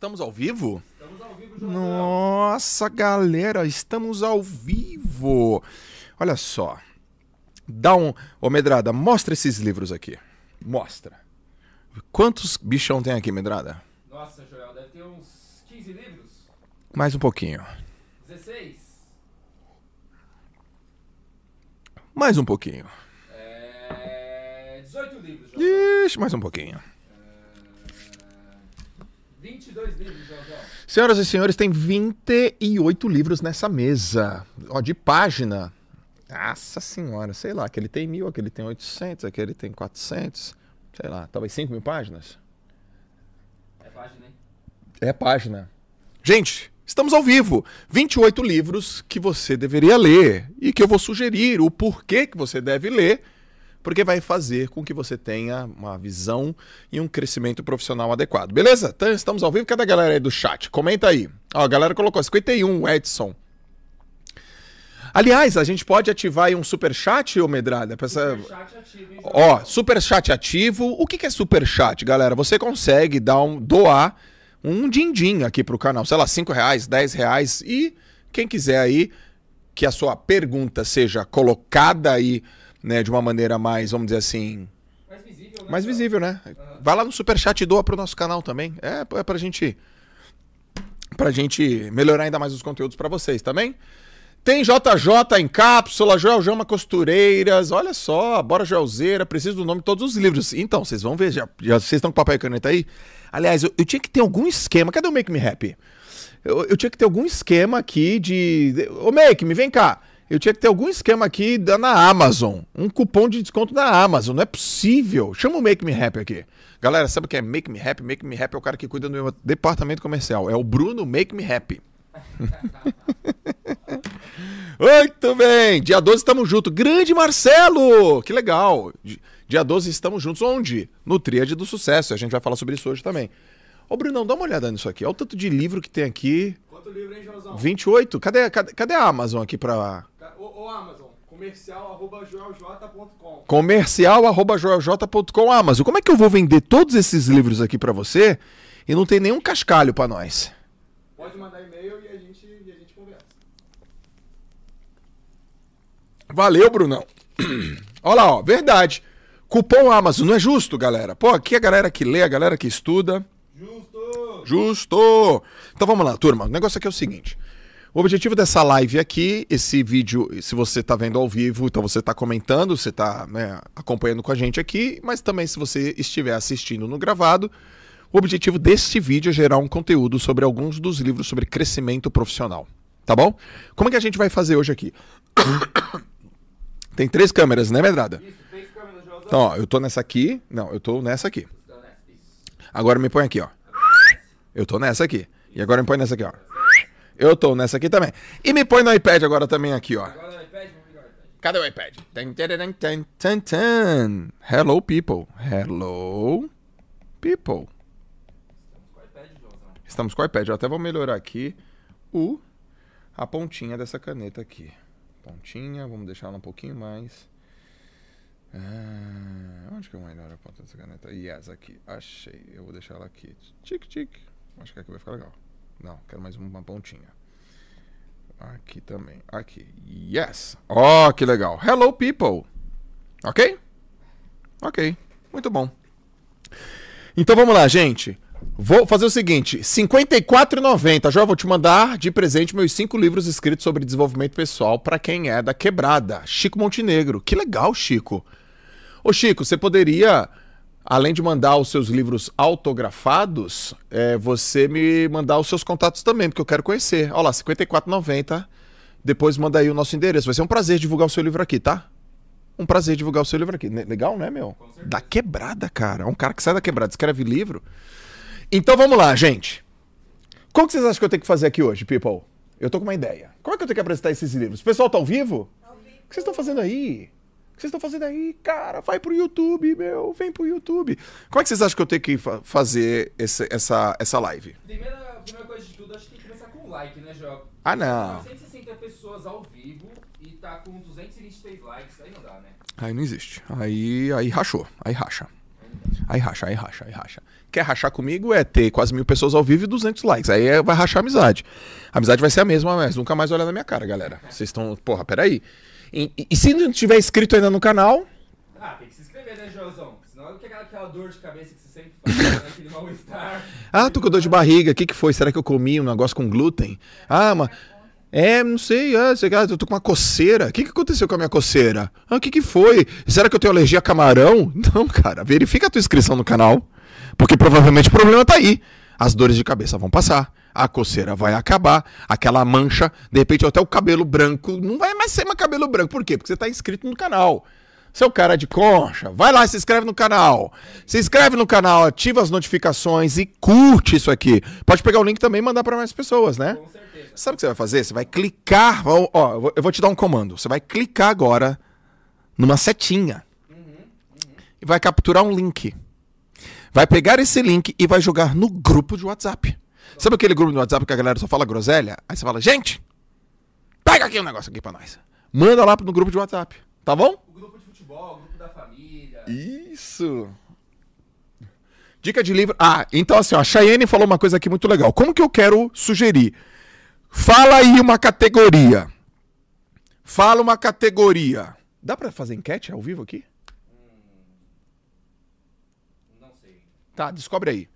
Estamos ao vivo? Estamos ao vivo, João. Nossa, galera, estamos ao vivo. Olha só. Dá um. Ô, Medrada, mostra esses livros aqui. Mostra. Quantos bichão tem aqui, Medrada? Nossa, Joel, deve ter uns 15 livros? Mais um pouquinho. 16? Mais um pouquinho. É... 18 livros, Joel. Ixi, mais um pouquinho. 22 livros, João. Senhoras e senhores, tem 28 livros nessa mesa. Ó, de página. Nossa senhora, sei lá, aquele tem mil, aquele tem 800, aquele tem 400, sei lá, talvez 5 mil páginas. É página, hein? É página. Gente, estamos ao vivo. 28 livros que você deveria ler e que eu vou sugerir o porquê que você deve ler, porque vai fazer com que você tenha uma visão e um crescimento profissional adequado. Beleza? Então, estamos ao vivo. Cadê a galera aí do chat? Comenta aí. Ó, a galera colocou 51, Edson. Aliás, a gente pode ativar aí um super chat, ô Medrada? Essa... Chat ativo, hein? Ó, super chat ativo. O que que é super chat, galera? Você consegue dar um, doar um din-din aqui pro canal. Sei lá, 5 reais, 10 reais. E quem quiser aí que a sua pergunta seja colocada aí, né, de uma maneira mais, vamos dizer assim, Mais visível, né? mais visível, né? Vai lá no superchat e doa pro nosso canal também. É, é pra gente pra gente melhorar ainda mais os conteúdos pra vocês, também? Tem JJ em cápsula, Joel Jama Costureiras, olha só, bora Joelzeira, preciso do nome de todos os livros. Então, vocês vão ver, já, já vocês estão com papel e caneta aí? Aliás, eu, eu tinha que ter algum esquema, cadê o Make Me Happy? Eu, eu tinha que ter algum esquema aqui de... Ô Make Me, vem cá. Eu tinha que ter algum esquema aqui da, na Amazon. Um cupom de desconto na Amazon. Não é possível. Chama o Make Me Happy aqui. Galera, sabe o que é Make Me Happy? Make Me Happy é o cara que cuida do meu departamento comercial. É o Bruno Make Me Happy. Muito bem. Dia 12 estamos juntos. Grande Marcelo! Que legal. Di- Dia 12 estamos juntos onde? No Tríade do Sucesso. A gente vai falar sobre isso hoje também. Ô, Brunão, dá uma olhada nisso aqui. Olha o tanto de livro que tem aqui. Quanto livro, hein, Joãozão? 28. Cadê, cadê, cadê a Amazon aqui pra... Ô, Amazon, comercial arroba joelj.com. comercial arroba joelj.com Amazon. Como é que eu vou vender todos esses livros aqui pra você e não tem nenhum cascalho pra nós? Pode mandar e-mail e a gente, e a gente conversa. Valeu, Brunão. Olha lá, ó, verdade. Cupom Amazon, não é justo, galera? Pô, aqui a galera que lê, a galera que estuda. Justo! Justo! Então vamos lá, turma. O negócio aqui é o seguinte. O objetivo dessa live aqui, esse vídeo, se você está vendo ao vivo, então você está comentando, você está acompanhando com a gente aqui, mas também se você estiver assistindo no gravado, o objetivo deste vídeo é gerar um conteúdo sobre alguns dos livros sobre crescimento profissional. Tá bom? Como é que a gente vai fazer hoje aqui? Tem três câmeras, né, Medrada? Isso, três câmeras. Então, ó, eu tô nessa aqui. Não, eu tô nessa aqui. Né. Agora me põe aqui, ó. Eu tô nessa aqui. E agora me põe nessa aqui, ó. Eu tô nessa aqui também. E me põe no iPad agora também aqui, ó. Agora no iPad, vamos ligar o iPad. Cadê o iPad? Hello, people. Hello, people. Estamos com o iPad, Joãozão. Estamos com o iPad. Eu até vou melhorar aqui o a pontinha dessa caneta aqui. Pontinha, vamos deixar ela um pouquinho mais. Ah, onde que eu melhoro a ponta dessa caneta? Yes, aqui. Achei. Eu vou deixar ela aqui. Tic, tic. Acho que aqui vai ficar legal. Não, quero mais uma pontinha. Aqui também. Aqui. Yes. Ó, que legal. Hello, people. Ok? Ok. Muito bom. Então vamos lá, gente. Vou fazer o seguinte: R$ 54,90. Já vou te mandar de presente meus cinco livros escritos sobre desenvolvimento pessoal para quem é da quebrada. Chico Montenegro. Que legal, Chico. Ô, Chico, você poderia, além de mandar os seus livros autografados, é, você me mandar os seus contatos também, porque eu quero conhecer. Olha lá, R$ 54,90. Depois manda aí o nosso endereço. Vai ser um prazer divulgar o seu livro aqui, tá? Um prazer divulgar o seu livro aqui. Legal, né, meu? Da quebrada, cara. Um cara que sai da quebrada, escreve livro. Então vamos lá, gente. Como que vocês acham que eu tenho que fazer aqui hoje, people? Eu tô com uma ideia. Como é que eu tenho que apresentar esses livros? O pessoal tá ao vivo? O que vocês estão fazendo aí? O que vocês estão fazendo aí? Cara, vai pro YouTube, meu. Vem pro YouTube. Como é que vocês acham que eu tenho que fa- fazer esse- essa, essa live? Primeira, primeira coisa de tudo, acho que tem que começar com um like, né, João? Ah, não. 160 pessoas ao vivo e tá com 223 likes, aí não dá, né? Aí não existe. Aí, aí rachou. Aí racha. Aí racha, aí racha, aí racha. Quer rachar comigo é ter quase mil pessoas ao vivo e 200 likes. Aí é- vai rachar a amizade. A amizade vai ser a mesma, mas nunca mais olha na minha cara, galera. Vocês estão. Porra, peraí. E, e, e se não tiver inscrito ainda no canal, Ah, tem que se inscrever, né, Joãozão? Senão que aquela, aquela dor de cabeça que você sempre faz, né? aquele mal-estar. Ah, tô com dor de barriga. O que, que foi? Será que eu comi um negócio com glúten? Ah, mas. É, não sei. Ah, sei lá, eu tô com uma coceira. O que, que aconteceu com a minha coceira? Ah, o que, que foi? Será que eu tenho alergia a camarão? Não, cara. Verifica a tua inscrição no canal. Porque provavelmente o problema tá aí. As dores de cabeça vão passar. A coceira vai acabar. Aquela mancha, de repente até o cabelo branco. Não vai mais ser mais cabelo branco. Por quê? Porque você tá inscrito no canal. Seu cara de concha, vai lá e se inscreve no canal. Se inscreve no canal, ativa as notificações e curte isso aqui. Pode pegar o link também e mandar para mais pessoas, né? Com certeza. Sabe o que você vai fazer? Você vai clicar. Ó, eu vou- eu vou te dar um comando. Você vai clicar agora numa setinha e vai capturar um link. Vai pegar esse link e vai jogar no grupo de WhatsApp. Sabe aquele grupo de WhatsApp que a galera só fala groselha? Aí você fala, gente, pega aqui um negócio aqui pra nós. Manda lá no grupo de WhatsApp. Tá bom? O grupo de futebol, o grupo da família. Isso. Dica de livro. Ah, então assim, ó, a Cheyenne falou uma coisa aqui muito legal. Como que eu quero sugerir? Fala aí uma categoria. Fala uma categoria. Dá pra fazer enquete ao vivo aqui? Não sei. Tá, descobre aí.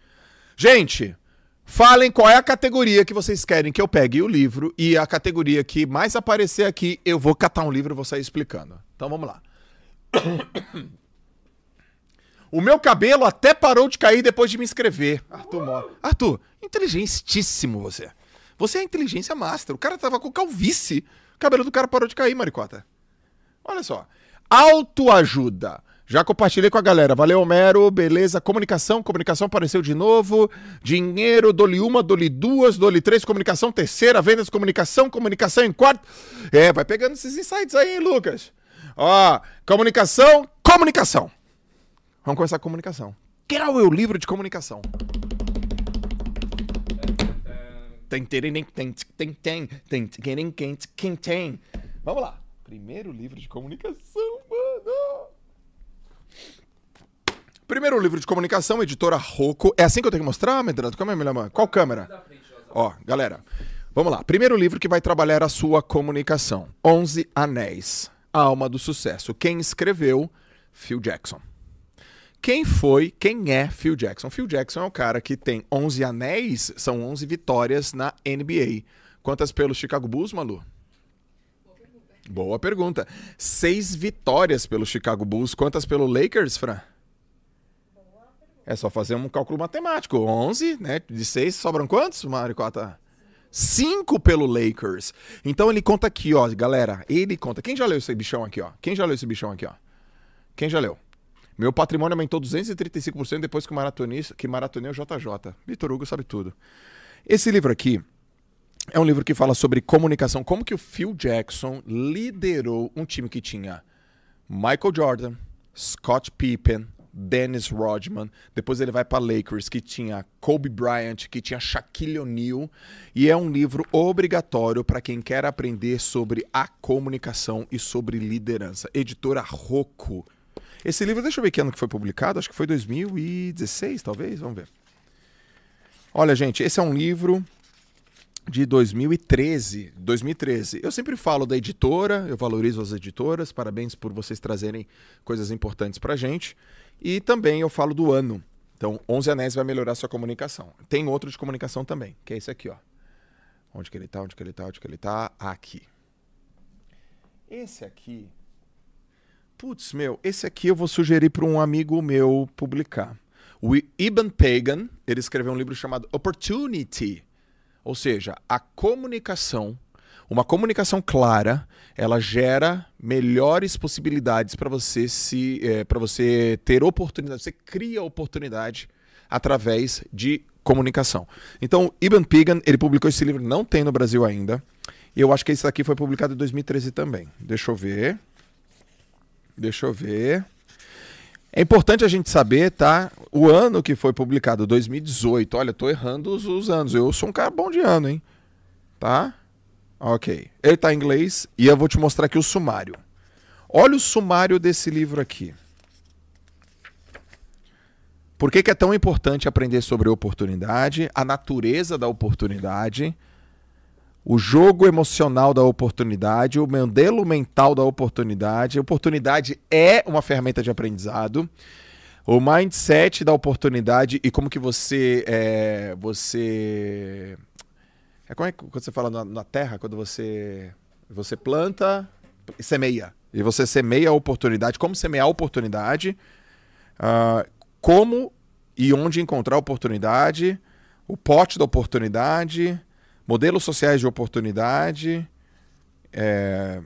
Gente, falem qual é a categoria que vocês querem que eu pegue o livro e a categoria que mais aparecer aqui, eu vou catar um livro e vou sair explicando. Então vamos lá. O meu cabelo até parou de cair depois de me inscrever. Arthur, Mó- Arthur, inteligentíssimo você. Você é inteligência master. O cara tava com calvície. O cabelo do cara parou de cair, maricota. Olha só. Autoajuda. Já compartilhei com a galera. Valeu, Homero. Beleza. Comunicação. Comunicação apareceu de novo. Dinheiro. Dole uma, dole duas, dole três. Comunicação terceira. Vendas, comunicação. Comunicação em quarto. É, vai pegando esses insights aí, hein, Lucas. Ó, comunicação. Comunicação. Vamos começar com comunicação. Que é o livro de comunicação? Tem, tem, tem, tem, tem, tem, tem, tem, tem, tem. Vamos lá. Primeiro livro de comunicação, mano. Primeiro livro de comunicação, editora Rocco. É assim que eu tenho que mostrar, Medrado? Como é melhor, mano? Qual câmera? Ó, galera, vamos lá. Primeiro livro que vai trabalhar a sua comunicação: Onze Anéis, a alma do sucesso. Quem escreveu? Phil Jackson. Quem foi, quem é Phil Jackson? Phil Jackson é o cara que tem 11 anéis, são 11 vitórias na NBA. Quantas pelo Chicago Bulls, Malu? Boa pergunta. Seis vitórias pelo Chicago Bulls. Quantas pelo Lakers, Fran? É só fazer um cálculo matemático. 11, né? De 6 sobram quantos, Maricota? 5 pelo Lakers. Então ele conta aqui, ó, galera. Ele conta. Quem já leu esse bichão aqui, ó? Quem já leu esse bichão aqui, ó? Quem já leu? Meu patrimônio aumentou 235% depois que, o maratonista, que maratonei o JJ. Vitor Hugo sabe tudo. Esse livro aqui é um livro que fala sobre comunicação. Como que o Phil Jackson liderou um time que tinha Michael Jordan, Scott Pippen, Dennis Rodman. Depois ele vai para Lakers, que tinha Kobe Bryant, que tinha Shaquille O'Neal. E é um livro obrigatório para quem quer aprender sobre a comunicação e sobre liderança. Editora Rocco. Esse livro, deixa eu ver que ano que foi publicado. Acho que foi 2016, talvez. Vamos ver. Olha, gente, esse é um livro de 2013. 2013. Eu sempre falo da editora, eu valorizo as editoras. Parabéns por vocês trazerem coisas importantes pra gente. E também eu falo do ano. Então, 11 Anéis vai melhorar sua comunicação. Tem outro de comunicação também, que é esse aqui, ó. Onde que ele tá? Onde que ele tá? Onde que ele tá? Aqui. Esse aqui. Putz, meu, esse aqui eu vou sugerir para um amigo meu publicar. O Ibn Pagan, ele escreveu um livro chamado Opportunity. Ou seja, a comunicação, uma comunicação clara, ela gera melhores possibilidades para você se, para você ter oportunidade. Você cria oportunidade através de comunicação. Então, Ibn Pagan, ele publicou esse livro, não tem no Brasil ainda. E eu acho que esse daqui foi publicado em 2013 também. Deixa eu ver. Deixa eu ver. É importante a gente saber, tá? O ano que foi publicado, 2018. Olha, tô errando os, os anos. Eu sou um cara bom de ano, hein? Tá? Ok. Ele tá em inglês e eu vou te mostrar aqui o sumário. Olha o sumário desse livro aqui. Por que, que é tão importante aprender sobre oportunidade, a natureza da oportunidade, o jogo emocional da oportunidade, o modelo mental da oportunidade. Oportunidade é uma ferramenta de aprendizado. O mindset da oportunidade e como que você é, você é como é que quando você fala na, na terra quando você você planta e semeia. E você semeia a oportunidade. Como semear a oportunidade? Uh, como e onde encontrar a oportunidade? O pote da oportunidade? Modelos sociais de oportunidade? É,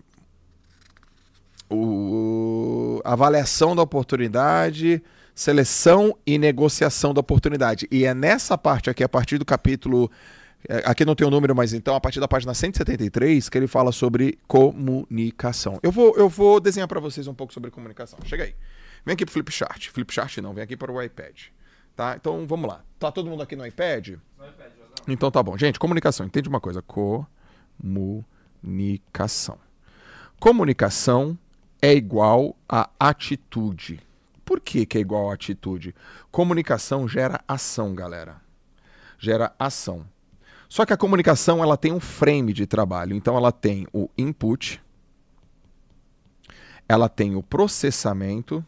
o, avaliação da oportunidade? Seleção e negociação da oportunidade. E é nessa parte aqui, a partir do capítulo. É, aqui não tem o um número, mas então a partir da página 173, que ele fala sobre comunicação. Eu vou, eu vou desenhar para vocês um pouco sobre comunicação. Chega aí. Vem aqui pro Flipchart. Flipchart não, vem aqui para o iPad. Tá? Então vamos lá. Tá todo mundo aqui no iPad? No iPad, Então tá bom. Gente, comunicação. Entende uma coisa? Comunicação. Comunicação é igual a atitude. Por que, que é igual a atitude? Comunicação gera ação, galera. Gera ação. Só que a comunicação ela tem um frame de trabalho. Então ela tem o input, ela tem o processamento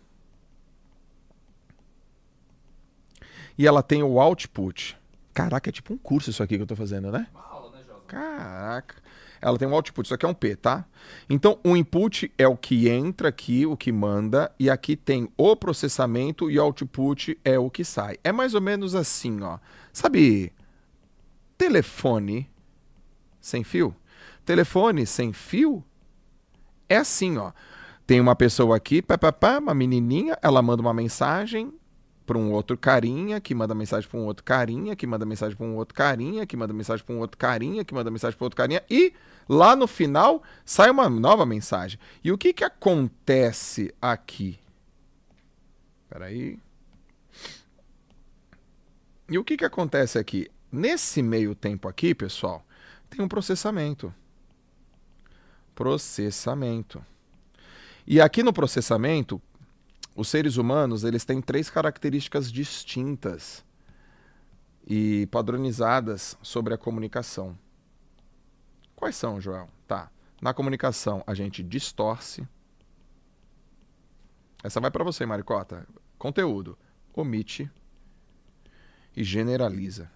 e ela tem o output. Caraca, é tipo um curso isso aqui que eu estou fazendo, né? Uma aula, né, José? Caraca ela tem um output, isso aqui é um P, tá? Então, o input é o que entra aqui, o que manda, e aqui tem o processamento e o output é o que sai. É mais ou menos assim, ó. Sabe, telefone sem fio? Telefone sem fio é assim, ó. Tem uma pessoa aqui, pá, pá, pá, uma menininha, ela manda uma mensagem, para um outro carinha, que manda mensagem para um outro carinha, que manda mensagem para um outro carinha, que manda mensagem para um outro carinha, que manda mensagem para outro carinha e lá no final sai uma nova mensagem. E o que que acontece aqui? Espera aí. E o que que acontece aqui? Nesse meio tempo aqui, pessoal, tem um processamento. Processamento. E aqui no processamento, os seres humanos eles têm três características distintas e padronizadas sobre a comunicação. Quais são, Joel? Tá. Na comunicação a gente distorce. Essa vai para você, Maricota. Conteúdo. Omite e generaliza.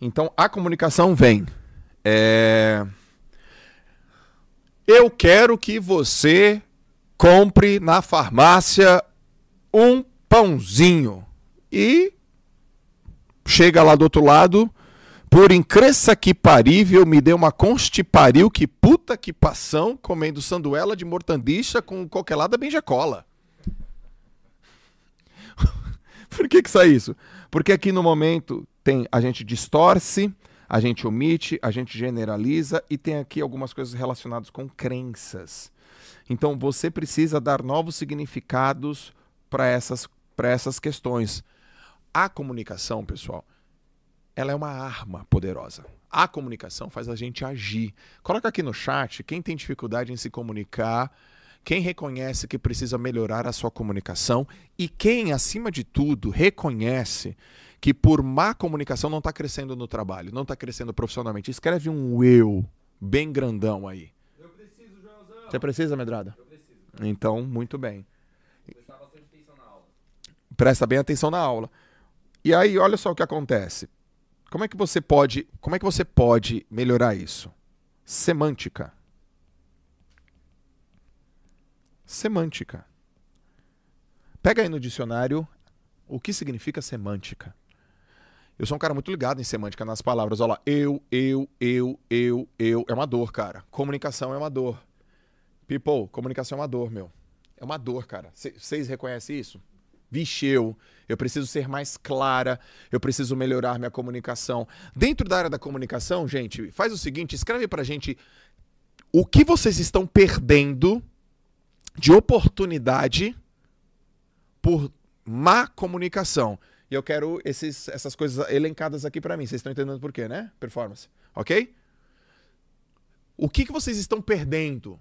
Então a comunicação vem. É eu quero que você compre na farmácia um pãozinho. E chega lá do outro lado, por incresça que parível, me deu uma constiparil que puta que passão, comendo sanduela de mortandicha com coquelada benjacola. por que que sai isso? Porque aqui no momento tem a gente distorce, a gente omite, a gente generaliza e tem aqui algumas coisas relacionadas com crenças. Então você precisa dar novos significados para essas, essas questões. A comunicação, pessoal, ela é uma arma poderosa. A comunicação faz a gente agir. Coloca aqui no chat quem tem dificuldade em se comunicar, quem reconhece que precisa melhorar a sua comunicação e quem, acima de tudo, reconhece que por má comunicação não está crescendo no trabalho, não está crescendo profissionalmente. Escreve um eu bem grandão aí. Eu preciso, Joãozão. Você precisa, Medrada? Eu preciso. Então, muito bem. Prestar bastante atenção na aula. Presta bem atenção na aula. E aí, olha só o que acontece. Como é que você pode, como é que você pode melhorar isso? Semântica. Semântica. Pega aí no dicionário o que significa semântica. Eu sou um cara muito ligado em semântica nas palavras. Olha lá, eu, eu, eu, eu, eu. É uma dor, cara. Comunicação é uma dor. People, comunicação é uma dor, meu. É uma dor, cara. Vocês reconhecem isso? Vixe, eu. Eu preciso ser mais clara. Eu preciso melhorar minha comunicação. Dentro da área da comunicação, gente, faz o seguinte: escreve pra gente o que vocês estão perdendo de oportunidade por má comunicação. E eu quero esses, essas coisas elencadas aqui para mim. Vocês estão entendendo por quê, né? Performance. Ok? O que, que vocês estão perdendo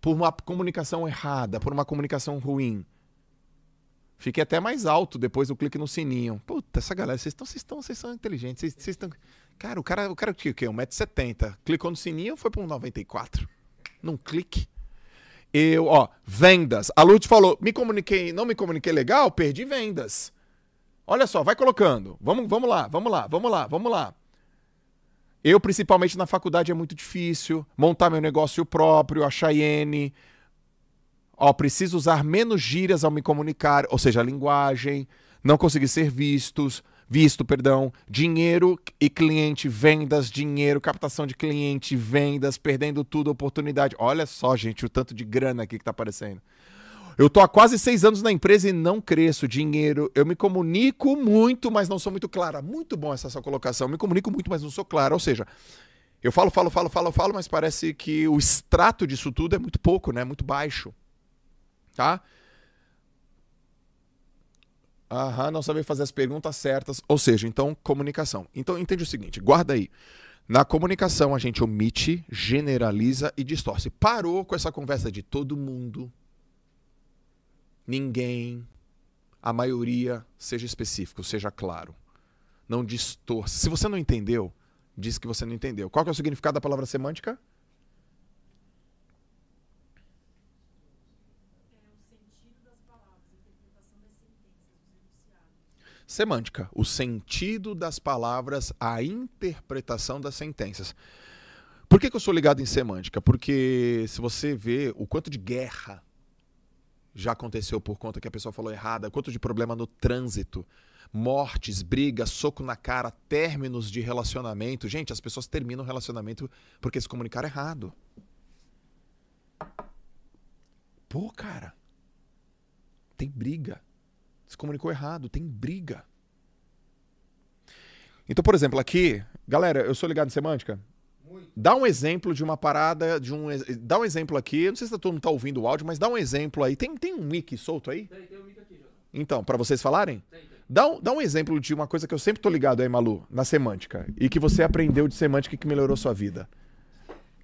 por uma comunicação errada, por uma comunicação ruim? Fiquei até mais alto depois do clique no sininho. Puta, essa galera, vocês estão, vocês vocês são inteligentes. Vocês, vocês estão. Cara, o cara, o cara tinha o quê? 1,70m. Clicou no sininho foi para um 94. Num clique. Eu, ó, vendas. A Lute falou: me comuniquei, não me comuniquei legal, perdi vendas. Olha só, vai colocando. Vamos, vamos lá, vamos lá, vamos lá, vamos lá. Eu, principalmente na faculdade, é muito difícil. Montar meu negócio próprio, a Cheyenne. Ó, preciso usar menos gírias ao me comunicar, ou seja, a linguagem. Não conseguir ser vistos, visto, perdão. Dinheiro e cliente, vendas, dinheiro, captação de cliente, vendas, perdendo tudo, oportunidade. Olha só, gente, o tanto de grana aqui que tá aparecendo. Eu tô há quase seis anos na empresa e não cresço. Dinheiro, eu me comunico muito, mas não sou muito clara. Muito bom essa sua colocação. Eu me comunico muito, mas não sou clara. Ou seja, eu falo, falo, falo, falo, falo, mas parece que o extrato disso tudo é muito pouco, né? Muito baixo. Tá? Aham, não saber fazer as perguntas certas. Ou seja, então, comunicação. Então, entende o seguinte, guarda aí. Na comunicação, a gente omite, generaliza e distorce. Parou com essa conversa de todo mundo, ninguém, a maioria, seja específico, seja claro. Não distorce. Se você não entendeu, diz que você não entendeu. Qual é o significado da palavra semântica? Semântica, o sentido das palavras, a interpretação das sentenças. Por que, que eu sou ligado em semântica? Porque se você vê o quanto de guerra já aconteceu por conta que a pessoa falou errada, quanto de problema no trânsito, mortes, brigas, soco na cara, términos de relacionamento. Gente, as pessoas terminam o relacionamento porque se comunicaram errado. Pô, cara. Tem briga. Se comunicou errado, tem briga. Então, por exemplo, aqui, galera, eu sou ligado em semântica? Dá um exemplo de uma parada, de um, dá um exemplo aqui. Eu não sei se todo mundo tá ouvindo o áudio, mas dá um exemplo aí. Tem, tem um wiki solto aí? Tem, tem um mic aqui, Josão. Então, para vocês falarem? Tem, tem. Dá um, dá um exemplo de uma coisa que eu sempre tô ligado aí, Malu, na semântica. E que você aprendeu de semântica e que melhorou sua vida.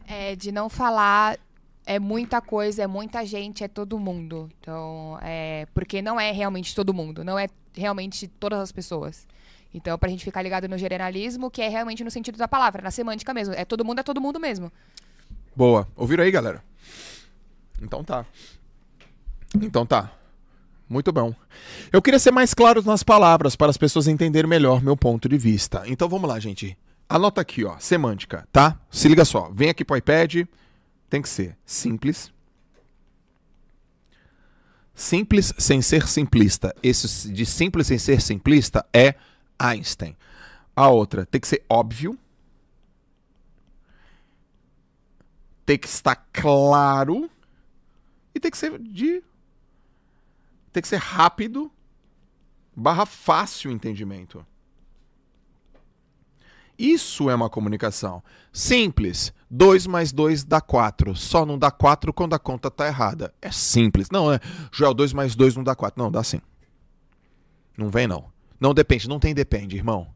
É de não falar é muita coisa, é muita gente, é todo mundo. Então, é porque não é realmente todo mundo, não é realmente todas as pessoas. Então, pra gente ficar ligado no generalismo, que é realmente no sentido da palavra, na semântica mesmo. É todo mundo, é todo mundo mesmo. Boa. Ouviram aí, galera? Então tá. Então tá. Muito bom. Eu queria ser mais claro nas palavras para as pessoas entenderem melhor meu ponto de vista. Então vamos lá, gente. Anota aqui, ó, semântica, tá? Se liga só. Vem aqui pro iPad. Tem que ser simples. Simples sem ser simplista. Esse de simples sem ser simplista é Einstein. A outra tem que ser óbvio. Tem que estar claro. E tem que ser de. Tem que ser rápido. Barra fácil entendimento. Isso é uma comunicação. Simples. 2 mais 2 dá 4. Só não dá 4 quando a conta tá errada. É simples. Não é. Joel, 2 mais 2 não dá 4. Não, dá sim. Não vem, não. Não depende. Não tem depende, irmão.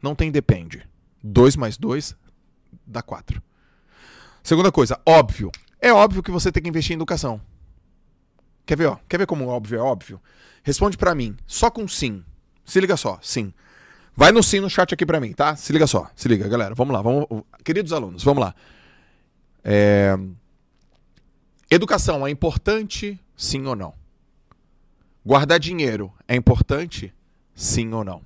Não tem depende. 2 mais 2 dá 4. Segunda coisa, óbvio. É óbvio que você tem que investir em educação. Quer ver, ó? Quer ver como óbvio é óbvio? Responde pra mim, só com sim. Se liga só, sim. Vai no sim no chat aqui pra mim, tá? Se liga só, se liga, galera. Vamos lá, vamos, queridos alunos, vamos lá. É... Educação é importante, sim ou não? Guardar dinheiro é importante, sim ou não?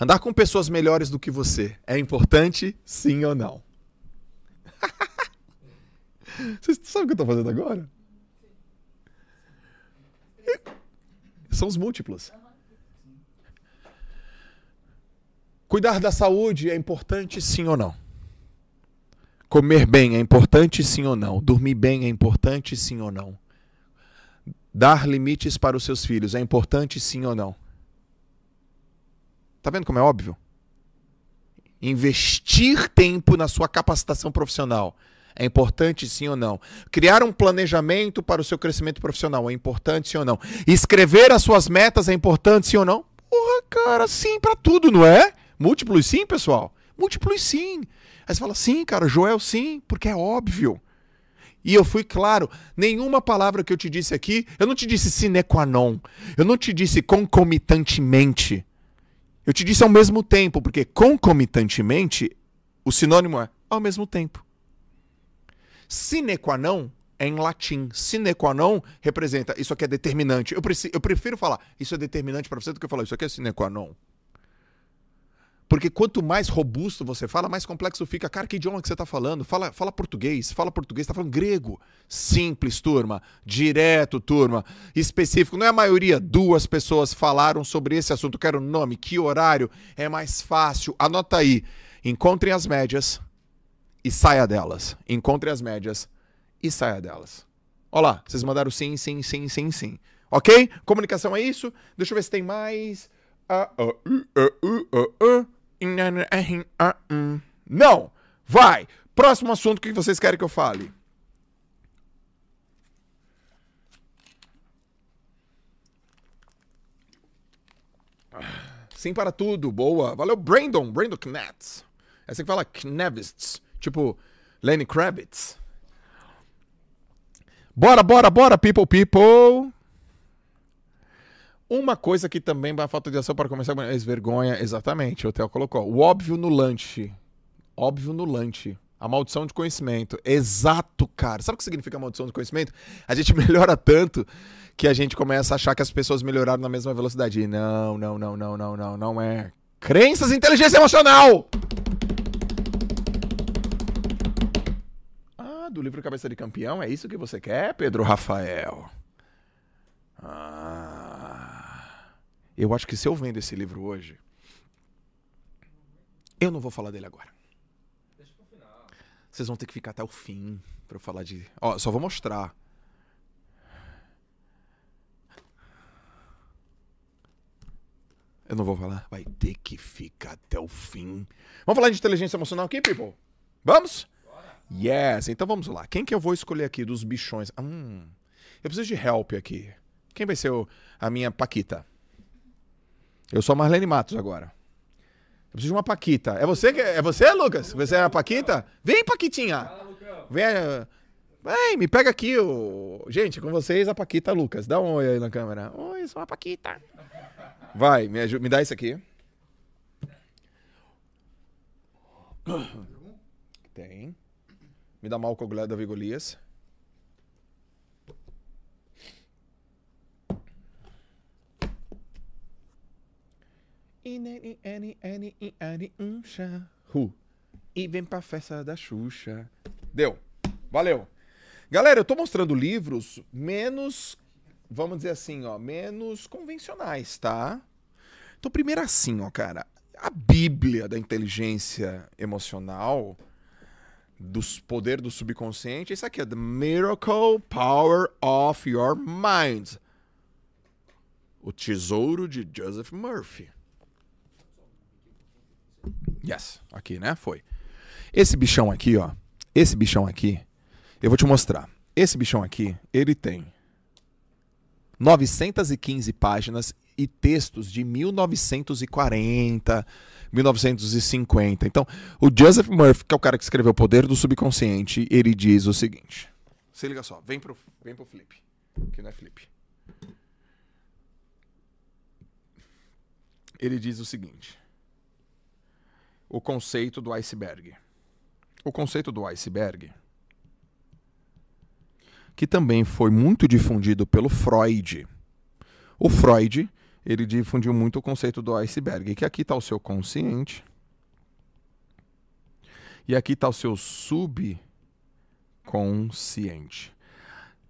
Andar com pessoas melhores do que você é importante, sim ou não? Vocês sabem o que eu tô fazendo agora? São os múltiplos. Cuidar da saúde é importante, sim ou não? Comer bem é importante, sim ou não? Dormir bem é importante, sim ou não? Dar limites para os seus filhos é importante, sim ou não? Tá vendo como é óbvio? Investir tempo na sua capacitação profissional é importante, sim ou não? Criar um planejamento para o seu crescimento profissional é importante, sim ou não? Escrever as suas metas é importante, sim ou não? Porra, cara, sim para tudo, não é? Múltiplos sim, pessoal? Múltiplos sim. Aí você fala, sim, cara, Joel sim, porque é óbvio. E eu fui claro, nenhuma palavra que eu te disse aqui, eu não te disse sine qua non, eu não te disse concomitantemente. Eu te disse ao mesmo tempo, porque concomitantemente o sinônimo é ao mesmo tempo. Sine qua non é em latim. Sine qua non representa isso aqui é determinante. Eu, preci- eu prefiro falar isso é determinante para você do que falar isso aqui é sine qua non. Porque quanto mais robusto você fala, mais complexo fica. Cara, que idioma que você tá falando? Fala, fala português, fala português, tá falando grego. Simples, turma. Direto, turma. Específico. Não é a maioria. Duas pessoas falaram sobre esse assunto. Quero nome, que horário. É mais fácil. Anota aí. Encontrem as médias e saia delas. Encontrem as médias e saia delas. Olha lá, vocês mandaram sim, sim, sim, sim, sim. Ok? Comunicação é isso. Deixa eu ver se tem mais. Ah, ah, uh, ah, uh, ah, ah. Hum. Não! Vai! Próximo assunto, o que vocês querem que eu fale? Sim para tudo, boa. Valeu, Brandon, Brandon Knetz. Essa que fala Knevitz, tipo Lenny Kravitz. Bora, bora, bora, people, people. Uma coisa que também vai falta de ação para começar é vergonha, exatamente. O Theo colocou. O óbvio no lanche. Óbvio no lanche. A maldição de conhecimento. Exato, cara. Sabe o que significa maldição de conhecimento? A gente melhora tanto que a gente começa a achar que as pessoas melhoraram na mesma velocidade. E não, não, não, não, não, não, não é. Crenças e inteligência emocional! Ah, do livro Cabeça de Campeão, é isso que você quer, Pedro Rafael? Ah. Eu acho que se eu vendo esse livro hoje, eu não vou falar dele agora. Deixa pro final. Vocês vão ter que ficar até o fim pra eu falar de. Ó, só vou mostrar. Eu não vou falar. Vai ter que ficar até o fim. Vamos falar de inteligência emocional aqui, people? Vamos? Yes, então vamos lá. Quem que eu vou escolher aqui dos bichões? Hum, eu preciso de help aqui. Quem vai ser o- a minha Paquita? Eu sou a Marlene Matos agora. Eu preciso de uma Paquita. É você, que, é você Lucas? Você é a Paquita? Vem, Paquitinha. Vem, vem, me pega aqui. O... Gente, com vocês a Paquita Lucas. Dá um oi aí na câmera. Oi, sou a Paquita. Vai, me, aju- me dá isso aqui. Tem. Me dá mal com o Davi Golias. E vem pra festa da Xuxa. Deu. Valeu. Galera, eu tô mostrando livros menos, vamos dizer assim, ó, menos convencionais, tá? Então, primeiro assim, ó, cara, a Bíblia da inteligência emocional, dos poder do subconsciente, isso aqui é The Miracle Power of Your Mind. O tesouro de Joseph Murphy. Yes, aqui, né? Foi. Esse bichão aqui, ó. Esse bichão aqui, eu vou te mostrar. Esse bichão aqui, ele tem 915 páginas e textos de 1940, 1950. Então, o Joseph Murphy, que é o cara que escreveu O Poder do Subconsciente, ele diz o seguinte. Se liga só, vem pro, vem pro flip. Que não é flip. Ele diz o seguinte. O conceito do iceberg. O conceito do iceberg que também foi muito difundido pelo Freud. O Freud, ele difundiu muito o conceito do iceberg, que aqui está o seu consciente e aqui está o seu subconsciente.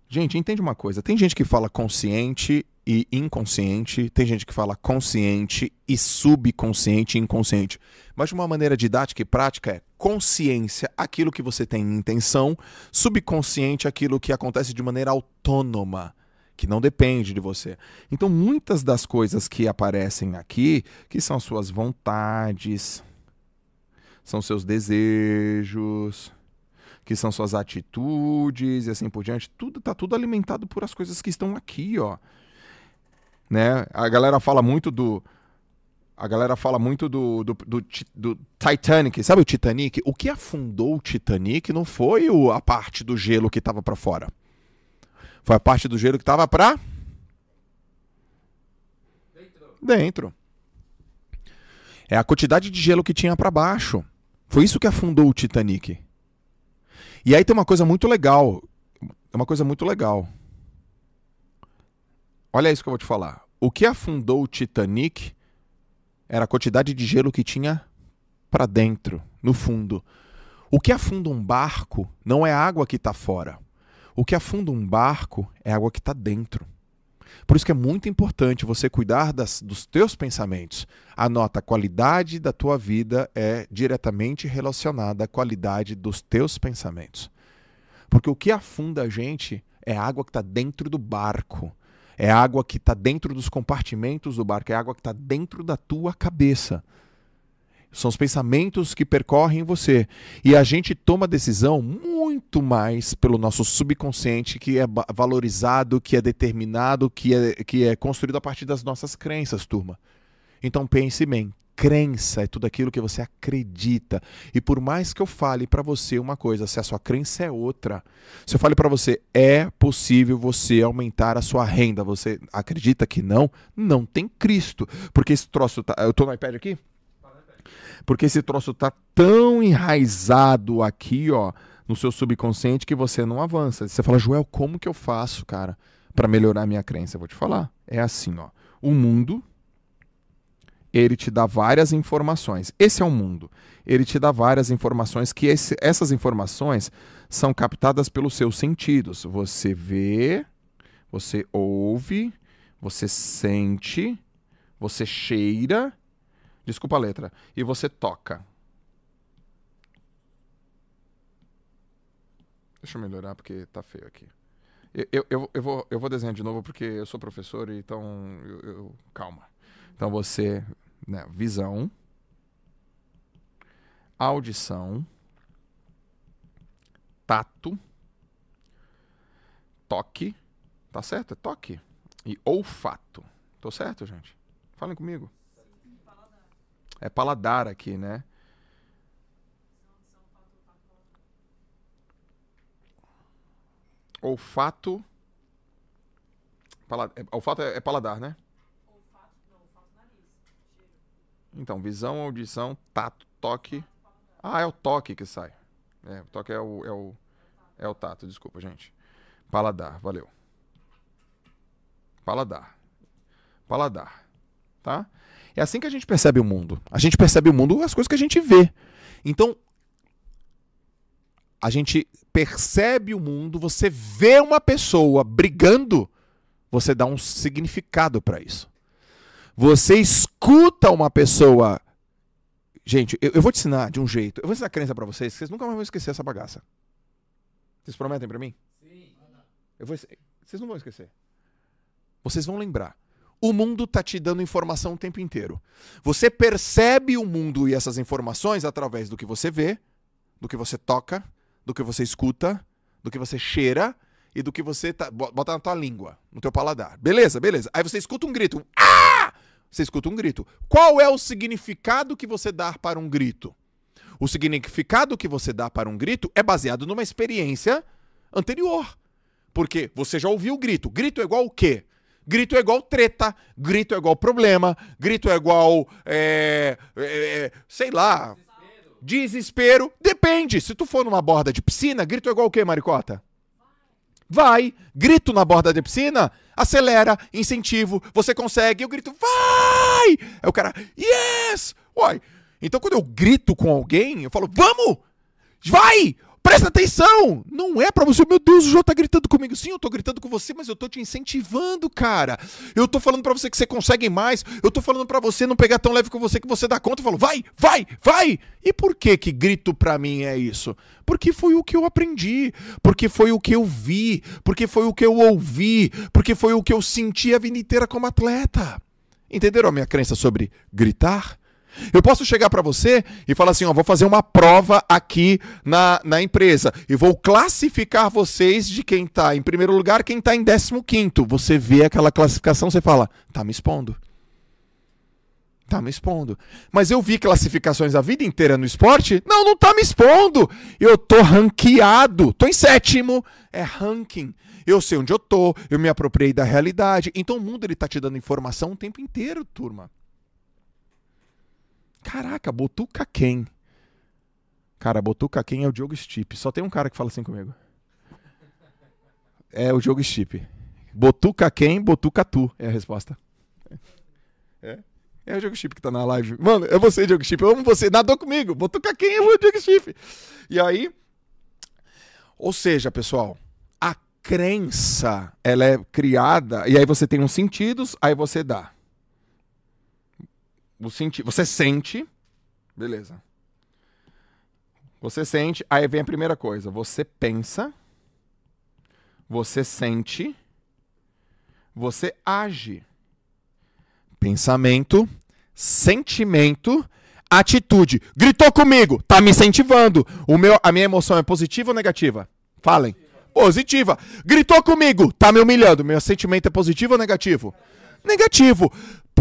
Gente, entende uma coisa, tem gente que fala consciente e inconsciente, tem gente que fala consciente e subconsciente e inconsciente. Mas de uma maneira didática e prática é consciência, aquilo que você tem em intenção, subconsciente, aquilo que acontece de maneira autônoma, que não depende de você. Então, muitas das coisas que aparecem aqui, que são suas vontades, são seus desejos, que são suas atitudes e assim por diante, tudo tá tudo alimentado por as coisas que estão aqui, ó. Né? A galera fala muito do A galera fala muito do, do, do, do Titanic. Sabe o Titanic? O que afundou o Titanic não foi o- a parte do gelo que tava pra fora. Foi a parte do gelo que tava pra Dentro. dentro. É a quantidade de gelo que tinha pra baixo. Foi isso que afundou o Titanic. E aí tem uma coisa muito legal. É uma coisa muito legal. Olha isso que eu vou te falar. O que afundou o Titanic era a quantidade de gelo que tinha pra dentro, no fundo. O que afunda um barco não é a água que está fora. O que afunda um barco é a água que está dentro. Por isso que é muito importante você cuidar das- dos teus pensamentos. Anota, a qualidade da tua vida é diretamente relacionada à qualidade dos teus pensamentos. Porque o que afunda a gente é a água que está dentro do barco. É água que está dentro dos compartimentos do barco. É água que está dentro da tua cabeça. São os pensamentos que percorrem você. E a gente toma decisão muito mais pelo nosso subconsciente, que é valorizado, que é determinado, que é, que é construído a partir das nossas crenças, turma. Então pense bem. Crença é tudo aquilo que você acredita. E por mais que eu fale para você uma coisa, se a sua crença é outra, se eu fale para você, é possível você aumentar a sua renda, você acredita que não? Não tem Cristo. Porque esse troço tá. Eu tô no iPad aqui? Porque esse troço tá tão enraizado aqui, ó, no seu subconsciente que você não avança. Você fala, Joel, como que eu faço, cara, para melhorar minha crença? Eu vou te falar. É assim, ó. O mundo ele te dá várias informações. Esse é o mundo. Ele te dá várias informações que esse- essas informações são captadas pelos seus sentidos. Você vê, você ouve, você sente, você cheira, desculpa a letra, e você toca. Deixa eu melhorar porque tá feio aqui. Eu, eu, eu, eu vou, eu vou desenhar de novo porque eu sou professor, então eu, eu- calma. Então você, né, visão, audição, tato, toque, tá certo? É toque e olfato. Tô certo, gente? Falem comigo. É paladar aqui, né? Olfato. É, olfato é, é paladar, né? Então, visão, audição, tato, toque. Ah, é o toque que sai. É, o toque é o, é o, é o tato, desculpa, gente. Paladar, valeu. Paladar. Paladar. Tá? É assim que a gente percebe o mundo. A gente percebe o mundo as coisas que a gente vê. Então, a gente percebe o mundo, você vê uma pessoa brigando, você dá um significado para isso. Você escuta uma pessoa. Gente, eu, eu vou te ensinar de um jeito. Eu vou ensinar crença pra vocês, que vocês nunca mais vão esquecer essa bagaça. Vocês prometem pra mim? Sim. Eu vou, vocês não vão esquecer. Vocês vão lembrar. O mundo tá te dando informação o tempo inteiro. Você percebe o mundo e essas informações através do que você vê, do que você toca, do que você escuta, do que você cheira e do que você tá, bo- bota na tua língua, no teu paladar. Beleza, beleza. Aí você escuta um grito. Ah! Você escuta um grito. Qual é o significado que você dá para um grito? O significado que você dá para um grito é baseado numa experiência anterior. Porque você já ouviu o grito. Grito é igual o quê? Grito é igual treta, grito é igual problema, grito é igual. é, é, sei lá. Desespero. Depende. Se tu for numa borda de piscina, grito é igual o quê, Maricota? Vai. Grito na borda da piscina, acelera, incentivo, você consegue. Eu grito, vai! Aí o cara, yes! Uai. Então quando eu grito com alguém, eu falo, vamos! Vai! Presta atenção! Não é pra você, meu Deus, o João tá gritando comigo. Sim, eu tô gritando com você, mas eu tô te incentivando, cara. Eu tô falando pra você que você consegue mais. Eu tô falando pra você não pegar tão leve com você que você dá conta. Eu falo, vai, vai, vai! E por que que grito pra mim é isso? Porque foi o que eu aprendi, porque foi o que eu vi, porque foi o que eu ouvi, porque foi o que eu senti a vida inteira como atleta. Entenderam a minha crença sobre gritar? Eu posso chegar para você e falar assim: ó, vou fazer uma prova aqui na, na empresa e vou classificar vocês de quem tá em primeiro lugar, quem tá em décimo quinto. Você vê aquela classificação, você fala: tá me expondo. Tá me expondo. Mas eu vi classificações a vida inteira no esporte? Não, não tá me expondo. Eu tô ranqueado. Tô em sétimo. É ranking. Eu sei onde eu tô, eu me apropriei da realidade. Então o mundo ele tá te dando informação o tempo inteiro, turma. Caraca, Botuca quem? Cara, Botuca quem é o Diogo Stipe. Só tem um cara que fala assim comigo. É o Diogo Stipe. Botuca quem? Botuca tu. É a resposta. É. É o Diogo Chip que tá na live. Mano, é você, Diogo Chip. Eu amo você. Nadou comigo. Botuca quem é o Diogo Chip. E aí. Ou seja, pessoal, a crença, ela é criada. E aí você tem uns sentidos, aí você dá. Senti você sente. Beleza. Você sente, aí vem a primeira coisa. Você pensa. Você sente. Você age pensamento, sentimento, atitude. Gritou comigo, tá me incentivando. O meu, a minha emoção é positiva ou negativa? Falem. Positiva. Gritou comigo, tá me humilhando. Meu sentimento é positivo ou negativo? Negativo.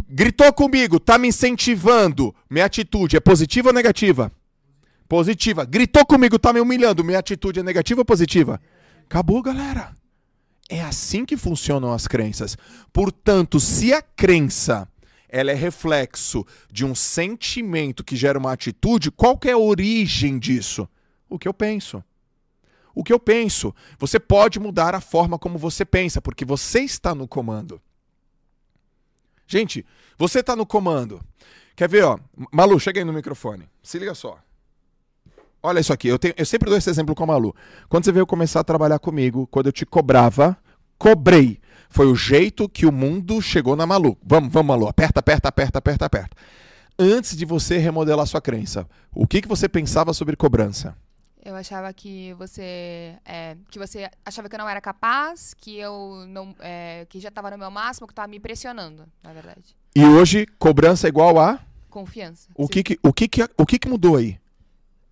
Gritou comigo, tá me incentivando. Minha atitude é positiva ou negativa? Positiva. Gritou comigo, tá me humilhando. Minha atitude é negativa ou positiva? Acabou, galera. É assim que funcionam as crenças. Portanto, se a crença ela é reflexo de um sentimento que gera uma atitude, qual é a origem disso? O que eu penso. O que eu penso. Você pode mudar a forma como você pensa, porque você está no comando. Gente, você está no comando. Quer ver, ó? Malu, chega aí no microfone. Se liga só. Olha isso aqui, eu, tenho, eu sempre dou esse exemplo com a Malu. Quando você veio começar a trabalhar comigo, quando eu te cobrava, cobrei. Foi o jeito que o mundo chegou na Malu. Vamos, vamos, Malu. Aperta, aperta, aperta, aperta, aperta. Antes de você remodelar sua crença, o que, que você pensava sobre cobrança? Eu achava que você é, que você achava que eu não era capaz, que eu não é, que já estava no meu máximo, que estava me pressionando, na verdade. E hoje cobrança é igual a confiança. O que que, o que que o que que mudou aí?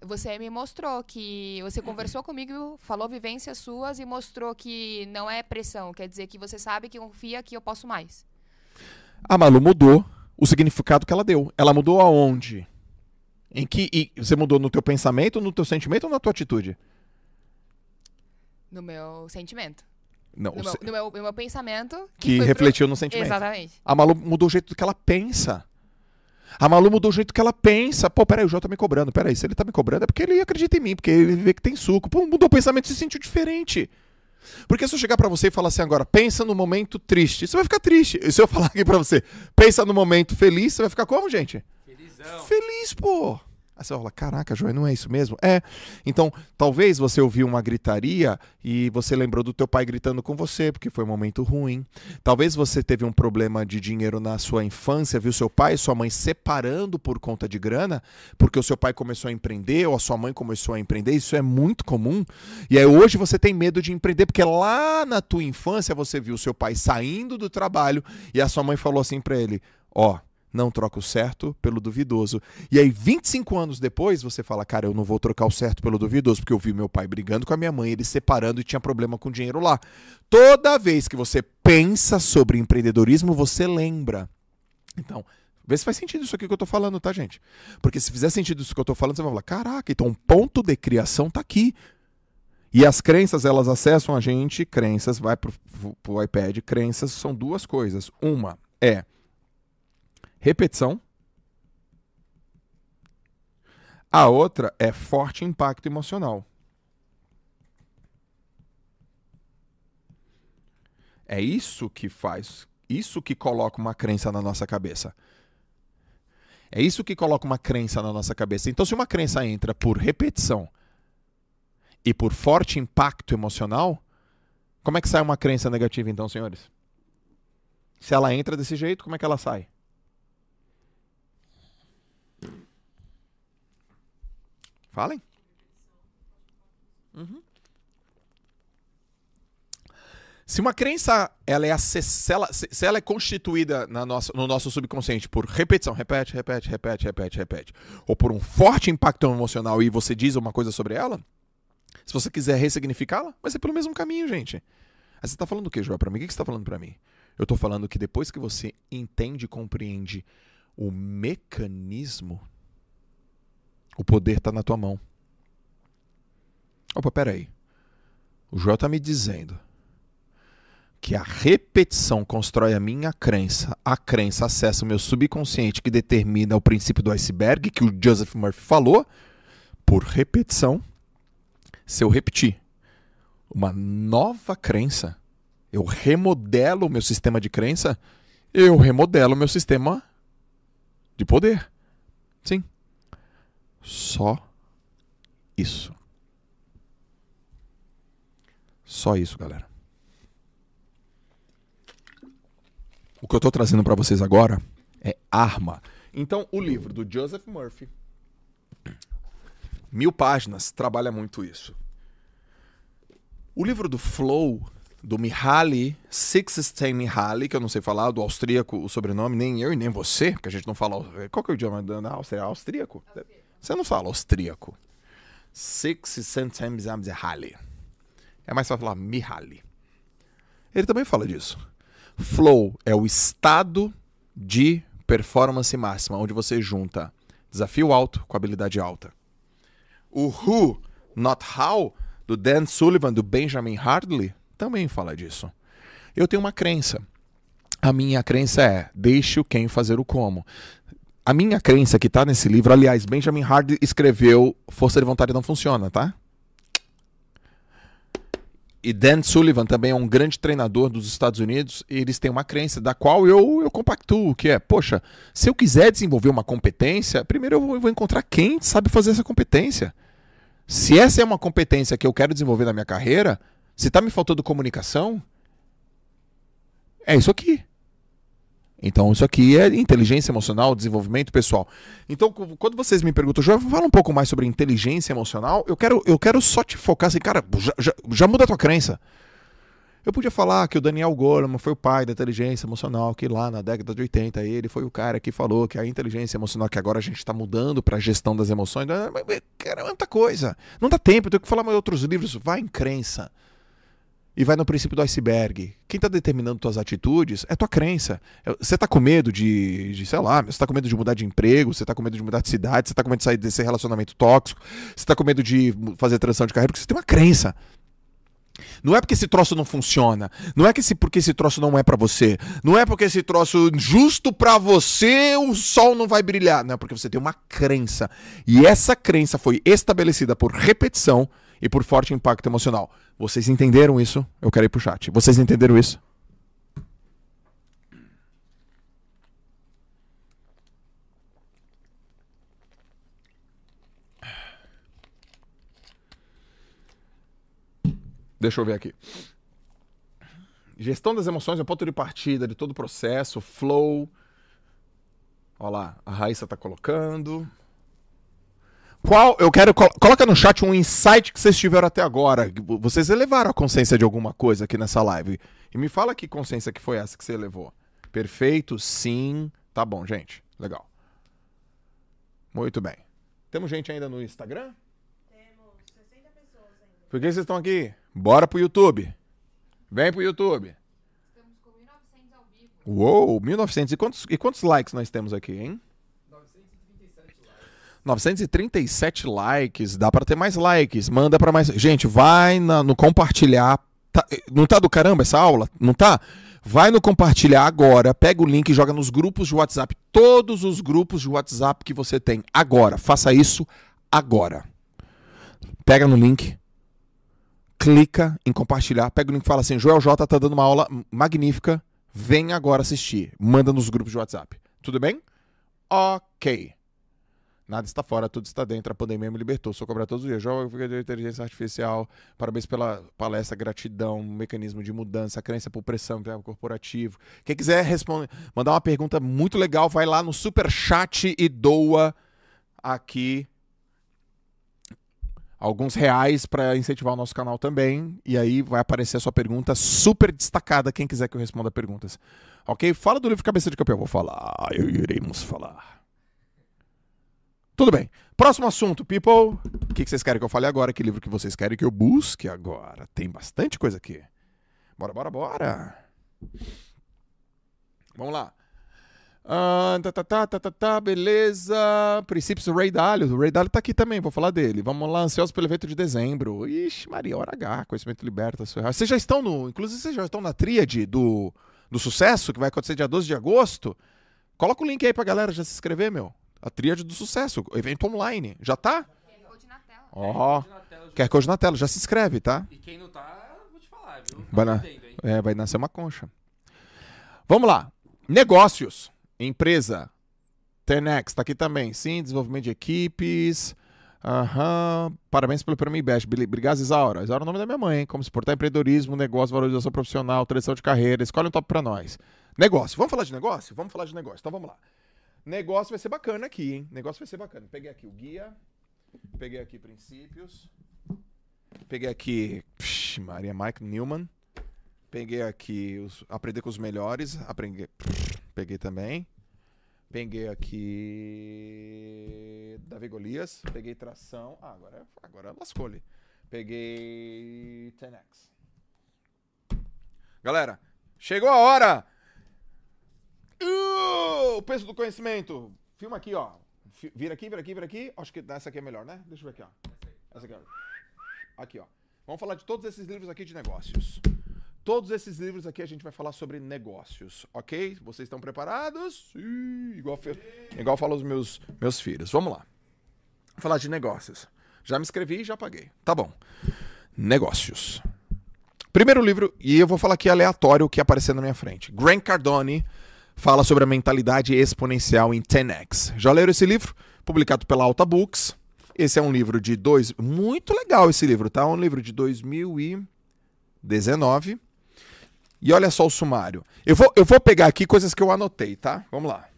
você me mostrou que você conversou comigo, falou vivências suas e mostrou que não é pressão, quer dizer que você sabe que confia que eu posso mais. A Malu mudou o significado que ela deu. Ela mudou aonde? Em que e você mudou no teu pensamento, no teu sentimento ou na tua atitude? No meu sentimento. Não, no, meu, no, meu, no meu pensamento. Que, que refletiu pro... no sentimento. Exatamente. A Malu mudou o jeito que ela pensa. A Malu mudou o jeito que ela pensa. Pô, peraí, o João tá me cobrando. Peraí, se ele tá me cobrando é porque ele acredita em mim, porque ele vê que tem suco. Pô, mudou o pensamento, se sentiu diferente. Porque se eu chegar para você e falar assim agora, pensa no momento triste, você vai ficar triste. E se eu falar aqui pra você, pensa no momento feliz, você vai ficar como, gente? Feliz, pô. Aí você fala, caraca, João, não é isso mesmo? É. Então, talvez você ouviu uma gritaria e você lembrou do teu pai gritando com você, porque foi um momento ruim. Talvez você teve um problema de dinheiro na sua infância, viu seu pai e sua mãe separando por conta de grana, porque o seu pai começou a empreender ou a sua mãe começou a empreender. Isso é muito comum. E aí hoje você tem medo de empreender, porque lá na tua infância você viu seu pai saindo do trabalho e a sua mãe falou assim para ele: Ó, oh, não troca o certo pelo duvidoso. E aí, 25 anos depois, você fala, cara, eu não vou trocar o certo pelo duvidoso, porque eu vi meu pai brigando com a minha mãe, eles separando e tinha problema com dinheiro lá. Toda vez que você pensa sobre empreendedorismo, você lembra. Então, vê se faz sentido isso aqui que eu tô falando, tá, gente? Porque se fizer sentido isso que eu tô falando, você vai falar, caraca, então o ponto de criação tá aqui. E as crenças, elas acessam a gente, crenças, vai pro, pro iPad, crenças são duas coisas. Uma é repetição. A outra é forte impacto emocional. É isso que faz, isso que coloca uma crença na nossa cabeça. É isso que coloca uma crença na nossa cabeça. Então, se uma crença entra por repetição e por forte impacto emocional, como é que sai uma crença negativa, então, senhores? Se ela entra desse jeito, como é que ela sai? Falem. Uhum. Se uma crença ela é se ela, se ela é constituída na nossa, no nosso subconsciente por repetição, repete, repete, repete, repete, repete, ou por um forte impacto emocional e você diz uma coisa sobre ela, se você quiser ressignificá-la, vai ser pelo mesmo caminho, gente. Aí você está falando o que, João, para mim? O que você está falando para mim? Eu estou falando que depois que você entende e compreende o mecanismo, o poder está na tua mão. Opa, peraí. O Joel está me dizendo que a repetição constrói a minha crença, a crença acessa o meu subconsciente que determina o princípio do iceberg que o Joseph Murphy falou, por repetição. Se eu repetir uma nova crença, eu remodelo o meu sistema de crença, eu remodelo o meu sistema de poder. Sim. Só isso. Só isso, galera. O que eu estou trazendo para vocês agora é arma. Então, o livro do Joseph Murphy, mil páginas, trabalha muito isso. O livro do Flow, do Mihaly Csikszentmihalyi, que eu não sei falar, do austríaco, o sobrenome, nem eu e nem você, porque a gente não fala... Qual que é o idioma da Áustria? É austríaco? Você não fala austríaco. Csikszentmihalyi. É mais fácil falar Mihaly. Ele também fala disso. Flow é o estado de performance máxima, onde você junta desafio alto com habilidade alta. O Who, Not How, do Dan Sullivan, do Benjamin Hardley, também fala disso. Eu tenho uma crença. A minha crença é: deixe o quem fazer o como. A minha crença que está nesse livro, aliás, Benjamin Hardley escreveu Força de Vontade Não Funciona, tá? e Dan Sullivan também é um grande treinador dos Estados Unidos, e eles têm uma crença da qual eu, eu compactuo, que é, poxa, se eu quiser desenvolver uma competência, primeiro eu vou, eu vou encontrar quem sabe fazer essa competência. Se essa é uma competência que eu quero desenvolver na minha carreira, se está me faltando comunicação, é isso aqui. Então, isso aqui é inteligência emocional, desenvolvimento pessoal. Então, quando vocês me perguntam, João, fala um pouco mais sobre inteligência emocional, eu quero, eu quero só te focar assim, cara, já, já, já muda a tua crença. Eu podia falar que o Daniel Goleman foi o pai da inteligência emocional, que lá na década de 80 ele foi o cara que falou que a inteligência emocional, que agora a gente está mudando para a gestão das emoções, cara, é muita coisa. Não dá tempo, eu tenho que falar mais outros livros. Vai em crença e vai no princípio do iceberg. Quem está determinando tuas atitudes é tua crença. Você está com medo de, de, sei lá, você está com medo de mudar de emprego, você está com medo de mudar de cidade, você está com medo de sair desse relacionamento tóxico, você está com medo de fazer transição de carreira, porque você tem uma crença. Não é porque esse troço não funciona. Não é que esse, porque esse troço não é para você. Não é porque esse troço justo para você o sol não vai brilhar. Não é porque você tem uma crença. E essa crença foi estabelecida por repetição e por forte impacto emocional. Vocês entenderam isso? Eu quero ir pro chat. Vocês entenderam isso? Deixa eu ver aqui. Gestão das emoções é o ponto de partida de todo o processo, flow. Olha lá, a Raíssa está colocando. Qual, eu quero, coloca no chat um insight que vocês tiveram até agora. Vocês elevaram a consciência de alguma coisa aqui nessa live. E me fala que consciência que foi essa que você elevou. Perfeito, sim. Tá bom, gente. Legal. Muito bem. Temos gente ainda no Instagram? Temos 60 pessoas ainda. Por que vocês estão aqui? Bora pro YouTube. Vem pro YouTube. Estamos com 1900 ao vivo. Uou, 1900. E quantos, e quantos likes nós temos aqui, hein? 937 likes, dá para ter mais likes, manda para mais. Gente, vai na, no compartilhar. Tá, não tá do caramba essa aula? Não tá? Vai no compartilhar agora, pega o link e joga nos grupos de WhatsApp, todos os grupos de WhatsApp que você tem agora. Faça isso agora. Pega no link, clica em compartilhar, pega o link e fala assim: Joel J tá dando uma aula magnífica, vem agora assistir. Manda nos grupos de WhatsApp. Tudo bem? Ok. Nada está fora, tudo está dentro. A pandemia me libertou. Sou cobrado todos os dias. Joga de inteligência artificial. Parabéns pela palestra, gratidão, mecanismo de mudança, crença por pressão, corporativo. Quem quiser responder, mandar uma pergunta muito legal, vai lá no super chat e doa aqui alguns reais para incentivar o nosso canal também. E aí vai aparecer a sua pergunta super destacada, quem quiser que eu responda perguntas. Ok? Fala do livro Cabeça de Campeão. Vou falar, eu iremos falar. Tudo bem. Próximo assunto, people. O que vocês querem que eu fale agora? Que livro que vocês querem que eu busque agora? Tem bastante coisa aqui. Bora, bora, bora. Vamos lá. Ah, tá, tá, tá, tá, tá, tá, beleza. Princípios do Ray Dalio. O Ray Dalio tá aqui também, vou falar dele. Vamos lá, ansiosos pelo evento de dezembro. Ixi, Maria, hora H, conhecimento liberta. Vocês já estão no. Inclusive, vocês já estão na tríade do, do sucesso, que vai acontecer dia 12 de agosto. Coloca o link aí pra galera já se inscrever, meu. A tríade do sucesso, evento online. Já tá? Ó, Na tela, quer code na tela, já se inscreve, tá? E quem não tá, vou te falar, viu? Vai Tá na- perdendo, hein? É, vai nascer uma concha. Vamos lá. Negócios. Empresa. 10X tá aqui também. Sim, desenvolvimento de equipes. Aham. Parabéns pelo prêmio IBEST. Obrigado, Isaura. Isaura é o nome da minha mãe, hein? Como suportar empreendedorismo, negócio, valorização profissional, transição de carreira. Escolhe um top pra nós. Negócio. Vamos falar de negócio? Vamos falar de negócio. Então vamos lá. Negócio vai ser bacana aqui, hein? Negócio vai ser bacana. Peguei aqui o guia. Peguei aqui princípios. Peguei aqui. Psh, Maria Mike Newman. Peguei aqui os, aprender com os melhores. Aprendi, peguei também. Peguei aqui Davi Golias. Peguei tração. Ah, agora, agora lascou ali. Peguei 10x. Galera, chegou a hora! Uh, o peso do conhecimento. Filma aqui, ó. Vira aqui, vira aqui, vira aqui. Acho que essa aqui é melhor, né? Deixa eu ver aqui, ó. Essa aqui, ó. Aqui, ó. Vamos falar de todos esses livros aqui de negócios. Todos esses livros aqui a gente vai falar sobre negócios, ok? Vocês estão preparados? Ih, igual, igual falam os meus, meus filhos. Vamos lá. Vou falar de negócios. Já me inscrevi e já paguei. Tá bom. Negócios. Primeiro livro, e eu vou falar aqui aleatório o que aparecer na minha frente. Grant Cardone fala sobre a mentalidade exponencial em 10x. Já leram esse livro? Publicado pela Alta Books. Esse é um livro de dois. Muito legal esse livro, tá? Um livro de 2019. E olha só o sumário. Eu vou, eu vou pegar aqui coisas que eu anotei, tá? Vamos lá.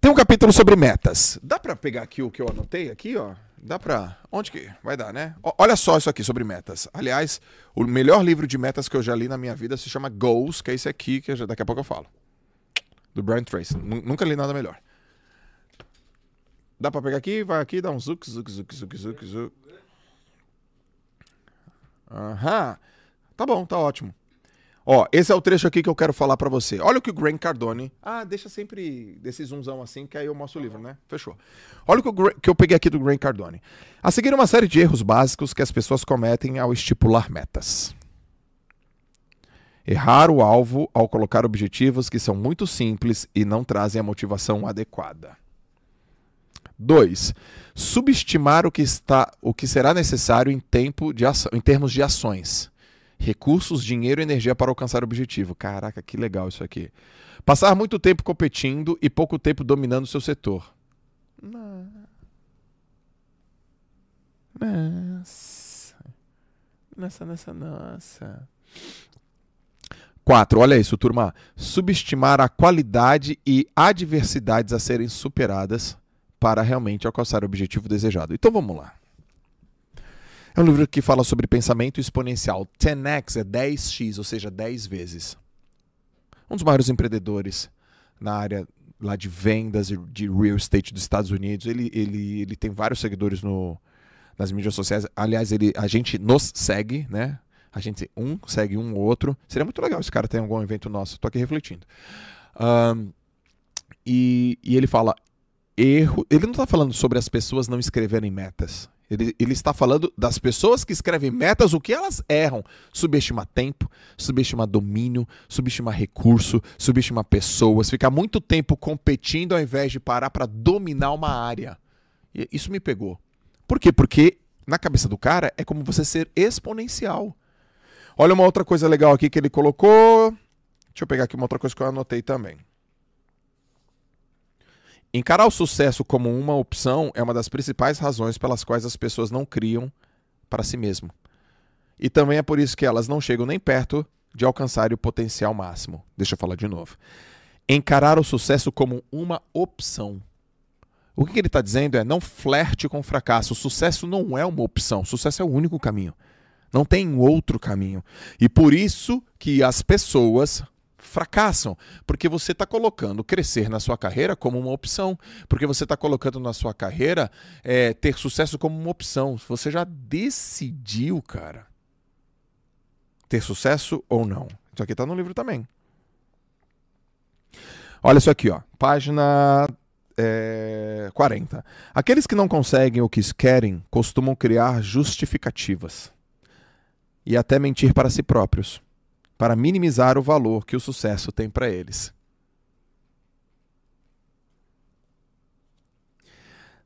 Tem um capítulo sobre metas. Dá pra pegar aqui o que eu anotei aqui, ó? Dá pra. Onde que vai dar, né? Ó, Olha só isso aqui sobre metas. Aliás, o melhor livro de metas que eu já li na minha vida se chama Goals, que é esse aqui que já- daqui a pouco eu falo. Do Brian Tracy. Nu- Nunca li nada melhor. Dá pra pegar aqui, vai aqui, dá um zuc, zuc, zuc, zuc, zuc, zuc. Aham. Tá bom, tá ótimo. Ó, esse é o trecho aqui que eu quero falar pra você. Olha o que o Grant Cardone. Ah, deixa sempre desse zoomzão assim, que aí eu mostro o livro, né? Fechou. Olha o que, o Gra- que eu peguei aqui do Grant Cardone. A seguir, uma série de erros básicos que as pessoas cometem ao estipular metas. Errar o alvo ao colocar objetivos que são muito simples e não trazem a motivação adequada. 2. Subestimar o que, está, o que será necessário em, tempo de ação, em termos de ações. Recursos, dinheiro e energia para alcançar o objetivo. Caraca, que legal isso aqui. Passar muito tempo competindo e pouco tempo dominando seu setor. Nossa. Nossa, nossa, nossa. 4. Olha isso, turma. Subestimar a qualidade e adversidades a serem superadas para realmente alcançar o objetivo desejado. Então vamos lá. É um livro que fala sobre pensamento exponencial. 10x é 10x, ou seja, 10 vezes. Um dos maiores empreendedores na área lá de vendas de real estate dos Estados Unidos. Ele, ele, ele tem vários seguidores no, nas mídias sociais. Aliás, ele, a gente nos segue, né? A gente um segue um ou outro. Seria muito legal esse cara ter algum evento nosso. Tô aqui refletindo. Ahn, e, e ele fala erro. Ele não está falando sobre as pessoas não escreverem metas. Ele, ele está falando das pessoas que escrevem metas, o que elas erram. Subestimar tempo, subestimar domínio, subestimar recurso, subestimar pessoas, ficar muito tempo competindo ao invés de parar para dominar uma área. E isso me pegou. Por quê? Porque na cabeça do cara é como você ser exponencial. Olha uma outra coisa legal aqui que ele colocou. Deixa eu pegar aqui uma outra coisa que eu anotei também. Encarar o sucesso como uma opção é uma das principais razões pelas quais as pessoas não criam para si mesmo. E também é por isso que elas não chegam nem perto de alcançar o potencial máximo. Deixa eu falar de novo. Encarar o sucesso como uma opção. O que ele está dizendo é não flerte com o fracasso. O sucesso não é uma opção. O sucesso é o único caminho. Não tem outro caminho. E por isso que as pessoas fracassam, porque você está colocando crescer na sua carreira como uma opção, porque você está colocando na sua carreira é, ter sucesso como uma opção. Você já decidiu, cara, ter sucesso ou não. Isso aqui está no livro também. Olha isso aqui, ó. Página é, 40. Aqueles que não conseguem o que querem costumam criar justificativas e até mentir para si próprios, para minimizar o valor que o sucesso tem para eles.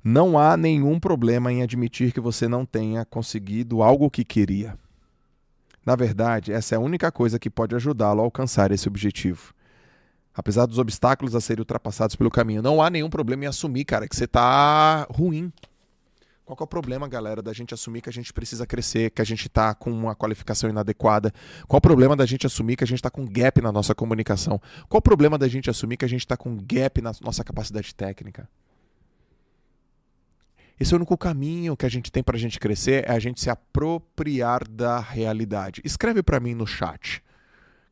Não há nenhum problema em admitir que você não tenha conseguido algo que queria. Na verdade, essa é a única coisa que pode ajudá-lo a alcançar esse objetivo. Apesar dos obstáculos a serem ultrapassados pelo caminho, não há nenhum problema em assumir, cara, que você tá ruim. Qual é o problema, galera, da gente assumir que a gente precisa crescer, que a gente está com uma qualificação inadequada? Qual o problema da gente assumir que a gente está com gap na nossa comunicação? Qual o problema da gente assumir que a gente está com gap na nossa capacidade técnica? Esse é o único caminho que a gente tem para a gente crescer, é a gente se apropriar da realidade. Escreve para mim no chat.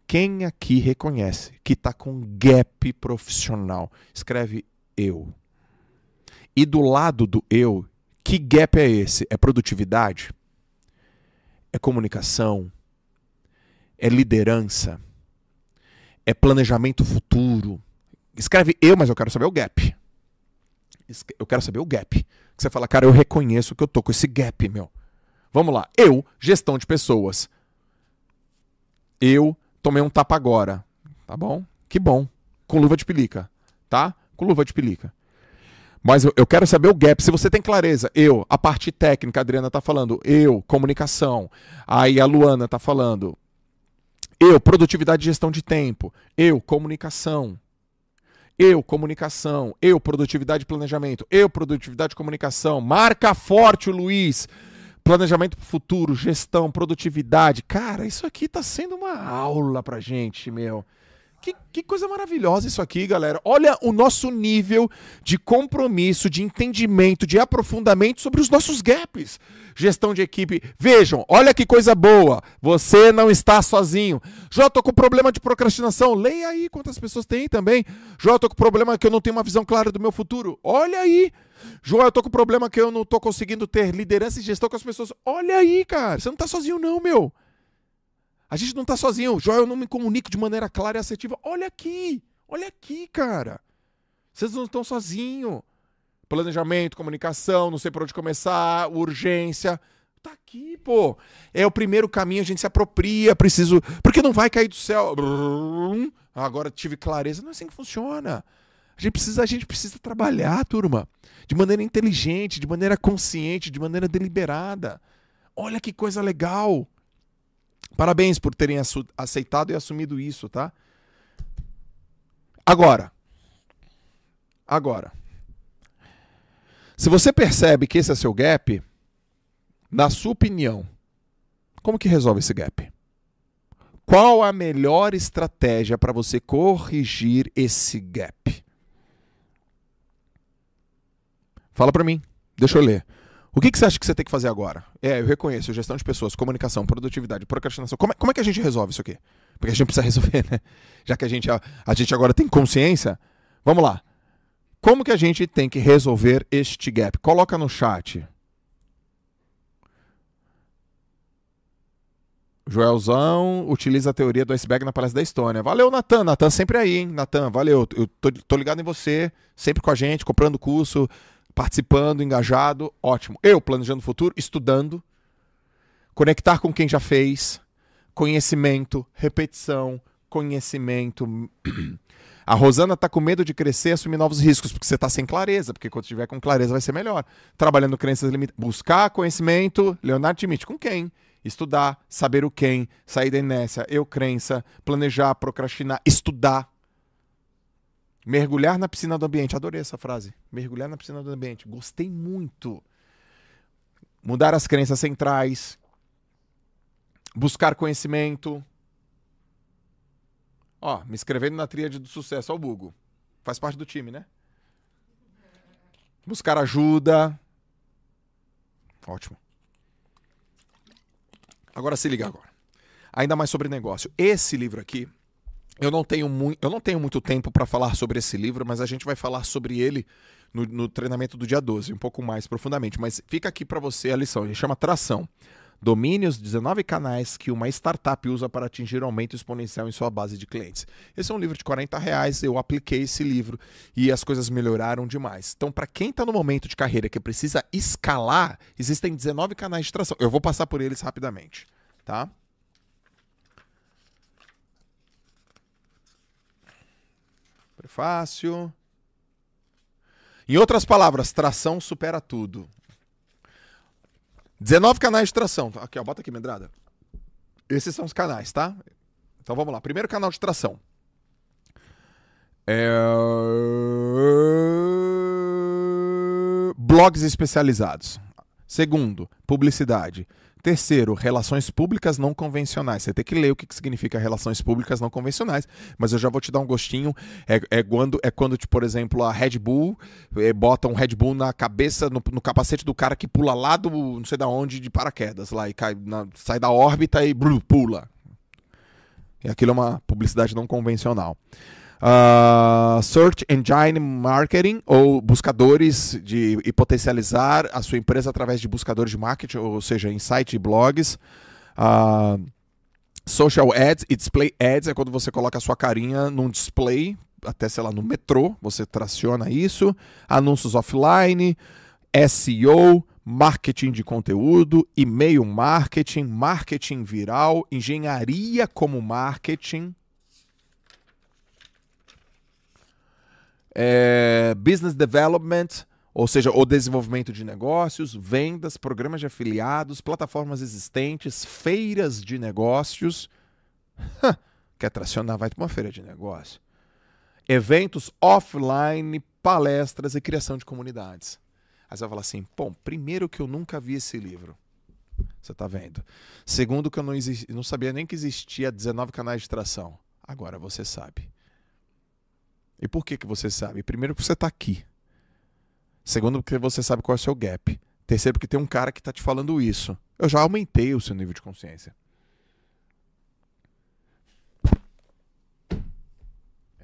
Quem aqui reconhece que está com gap profissional? Escreve eu. E do lado do eu, que gap é esse? É produtividade? É comunicação? É liderança? É planejamento futuro? Escreve eu, mas eu quero saber o gap. Eu quero saber o gap. Você fala, cara, eu reconheço que eu tô com esse gap, meu. Vamos lá. Eu, gestão de pessoas. Eu tomei um tapa agora. Tá bom? Que bom. Com luva de pelica. Tá? Com luva de pelica. Mas eu, quero saber o gap. Se você tem clareza, eu, a parte técnica, a Adriana tá falando, eu, comunicação. Aí a Luana tá falando, eu, produtividade e gestão de tempo. Eu, comunicação. Eu, comunicação. Eu, produtividade e planejamento. Eu, produtividade e comunicação. Marca forte o Luiz. Planejamento para o futuro, gestão, produtividade. Cara, isso aqui tá sendo uma aula pra gente, meu. Que, que, coisa maravilhosa isso aqui, galera. Olha o nosso nível de compromisso, de entendimento, de aprofundamento sobre os nossos gaps. Gestão de equipe. Vejam, olha que coisa boa. Você não está sozinho. Jó, tô com problema de procrastinação. Leia aí quantas pessoas tem também. Jó, tô com problema que eu não tenho uma visão clara do meu futuro. Olha aí. João, eu tô com problema que eu não tô conseguindo ter liderança e gestão com as pessoas. Olha aí, cara. Você não tá sozinho, não, meu. A gente não tá sozinho. João, eu não me comunico de maneira clara e assertiva. Olha aqui. Olha aqui, cara. Vocês não estão sozinhos. Planejamento, comunicação, não sei por onde começar, urgência. Tá aqui, pô. É o primeiro caminho, a gente se apropria, preciso. Porque não vai cair do céu. Agora tive clareza. Não é assim que funciona. A gente precisa, a gente precisa trabalhar, turma, de maneira inteligente, de maneira consciente, de maneira deliberada. Olha que coisa legal. Parabéns por terem aceitado e assumido isso, tá? Agora. Agora. Se você percebe que esse é seu gap, na sua opinião, como que resolve esse gap? Qual a melhor estratégia para você corrigir esse gap? Fala para mim. Deixa eu ler. O que, que você acha que você tem que fazer agora? É, eu reconheço, gestão de pessoas, comunicação, produtividade, procrastinação. Como é, como é que a gente resolve isso aqui? Porque a gente precisa resolver, né? Já que a gente, a, a gente agora tem consciência, vamos lá. Como que a gente tem que resolver este gap? Coloca no chat. Joelzão utiliza a teoria do iceberg na palestra da Estônia. Valeu, Natan. Natan sempre aí, hein? Natan, valeu. Eu tô, tô ligado em você, sempre com a gente, comprando curso, participando, engajado, ótimo. Eu planejando o futuro, estudando, conectar com quem já fez, conhecimento, repetição, conhecimento. A Rosana tá com medo de crescer e assumir novos riscos, porque você tá sem clareza, porque quando tiver com clareza vai ser melhor. Trabalhando crenças limitadas. Buscar conhecimento, Leonardo Timite, com quem? Estudar, saber o quem, sair da inércia, eu crença, planejar, procrastinar, estudar. Mergulhar na piscina do ambiente. Adorei essa frase. Mergulhar na piscina do ambiente. Gostei muito. Mudar as crenças centrais. Buscar conhecimento. Ó, me inscrevendo na tríade do sucesso. Ó, o Bugo. Faz parte do time, né? Buscar ajuda. Ótimo. Agora se liga agora. Ainda mais sobre negócio. Esse livro aqui eu não tenho, mu eu não tenho muito tempo para falar sobre esse livro, mas a gente vai falar sobre ele no, no treinamento do dia 12, um pouco mais profundamente. Mas fica aqui para você a lição, ele chama Tração. Domínios, 19 canais que uma startup usa para atingir aumento exponencial em sua base de clientes. Esse é um livro de 40 reais, eu apliquei esse livro e as coisas melhoraram demais. Então, para quem está no momento de carreira que precisa escalar, existem 19 canais de tração. Eu vou passar por eles rapidamente, tá? Prefácio. Em outras palavras, tração supera tudo. 19 canais de tração. Aqui, ó, bota aqui, Mendrada. Esses são os canais, tá? Então vamos lá. Primeiro canal de tração. É... Blogs especializados. Segundo, publicidade. Terceiro, relações públicas não convencionais. Você tem que ler o que significa relações públicas não convencionais, mas eu já vou te dar um gostinho. É, é quando, é quando tipo, por exemplo, a Red Bull é, bota um Red Bull na cabeça, no, no capacete do cara que pula lá do não sei da onde, de paraquedas lá e cai na- sai da órbita e blu, pula. E aquilo é uma publicidade não convencional. Ah, search Engine Marketing, ou buscadores de e potencializar a sua empresa através de buscadores de marketing, ou seja, em site e blogs. Ah, social Ads e Display Ads é quando você coloca a sua carinha num display, até sei lá, no metrô, você traciona isso. Anúncios offline, SEO, marketing de conteúdo, e-mail marketing, marketing viral, engenharia como marketing. É, business development, ou seja, o desenvolvimento de negócios, vendas, programas de afiliados, plataformas existentes, feiras de negócios. Quer tracionar? Vai para uma feira de negócio. Eventos offline, palestras e criação de comunidades. Aí você vai falar assim: bom, primeiro que eu nunca vi esse livro. Você está vendo. Segundo, que eu não, não sabia nem que existia 19 canais de tração. Agora você sabe. E por que, que você sabe? Primeiro, porque você está aqui. Segundo, porque você sabe qual é o seu gap. Terceiro, porque tem um cara que está te falando isso. Eu já aumentei o seu nível de consciência.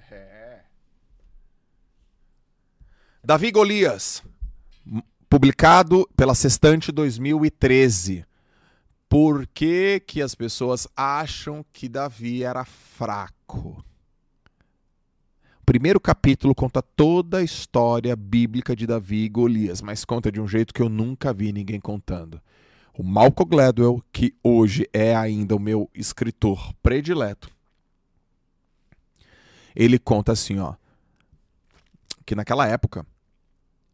É. Davi Golias, publicado pela Sextante 2013. Por que, que as pessoas acham que Davi era fraco? Primeiro capítulo conta toda a história bíblica de Davi e Golias, mas conta de um jeito que eu nunca vi ninguém contando. O Malcolm Gladwell, que hoje é ainda o meu escritor predileto, ele conta assim, ó, que naquela época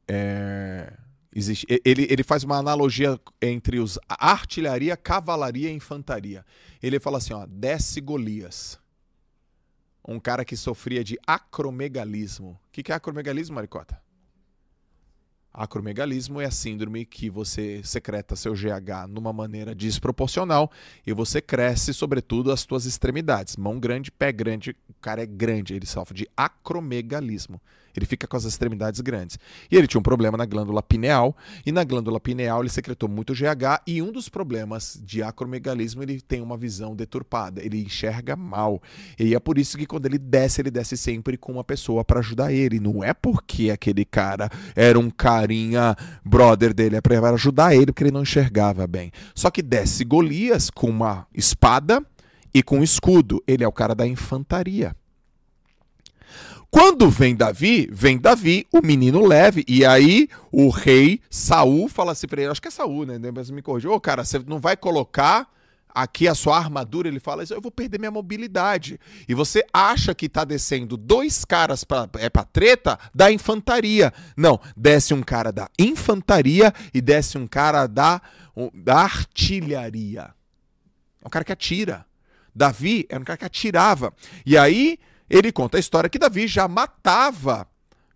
é, existe, ele, ele faz uma analogia entre os artilharia, cavalaria e infantaria. Ele fala assim, ó, desce Golias um cara que sofria de acromegalismo. O que que é acromegalismo, Maricota? Acromegalismo é a síndrome que você secreta seu GH numa maneira desproporcional e você cresce, sobretudo, as suas extremidades. Mão grande, pé grande, o cara é grande, ele sofre de acromegalismo. Ele fica com as extremidades grandes. E ele tinha um problema na glândula pineal, e na glândula pineal ele secretou muito GH, e um dos problemas de acromegalismo, ele tem uma visão deturpada, ele enxerga mal. E é por isso que quando ele desce, ele desce sempre com uma pessoa para ajudar ele. Não é porque aquele cara era um carinha brother dele, é para ajudar ele porque ele não enxergava bem. Só que desce Golias com uma espada e com um escudo. Ele é o cara da infantaria. Quando vem Davi, vem Davi, o menino leve, e aí o rei Saul fala assim pra ele, acho que é Saul, né? Depois me corrigiu, ô cara, você não vai colocar aqui a sua armadura? Ele fala, eu vou perder minha mobilidade. E você acha que tá descendo dois caras pra, é pra treta da infantaria. Não, desce um cara da infantaria e desce um cara da, da artilharia. É um cara que atira. Davi era um cara que atirava. E aí ele conta a história que Davi já matava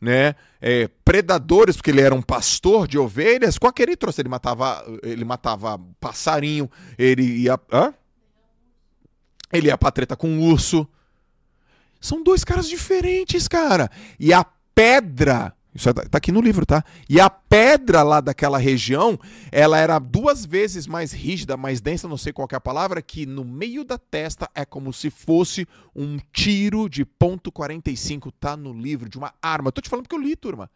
né, é, predadores, porque ele era um pastor de ovelhas. Que ele trouxe? Ele matava, ele matava passarinho, ele ia. Hã? Ele ia pra treta com um urso. São dois caras diferentes, cara. E a pedra. Isso tá tá aqui no livro, tá? E a pedra lá daquela região, ela era duas vezes mais rígida, mais densa, não sei qual é a palavra, que no meio da testa é como se fosse um tiro de ponto .45, tá no livro, de uma arma. Tô te falando porque eu li, turma.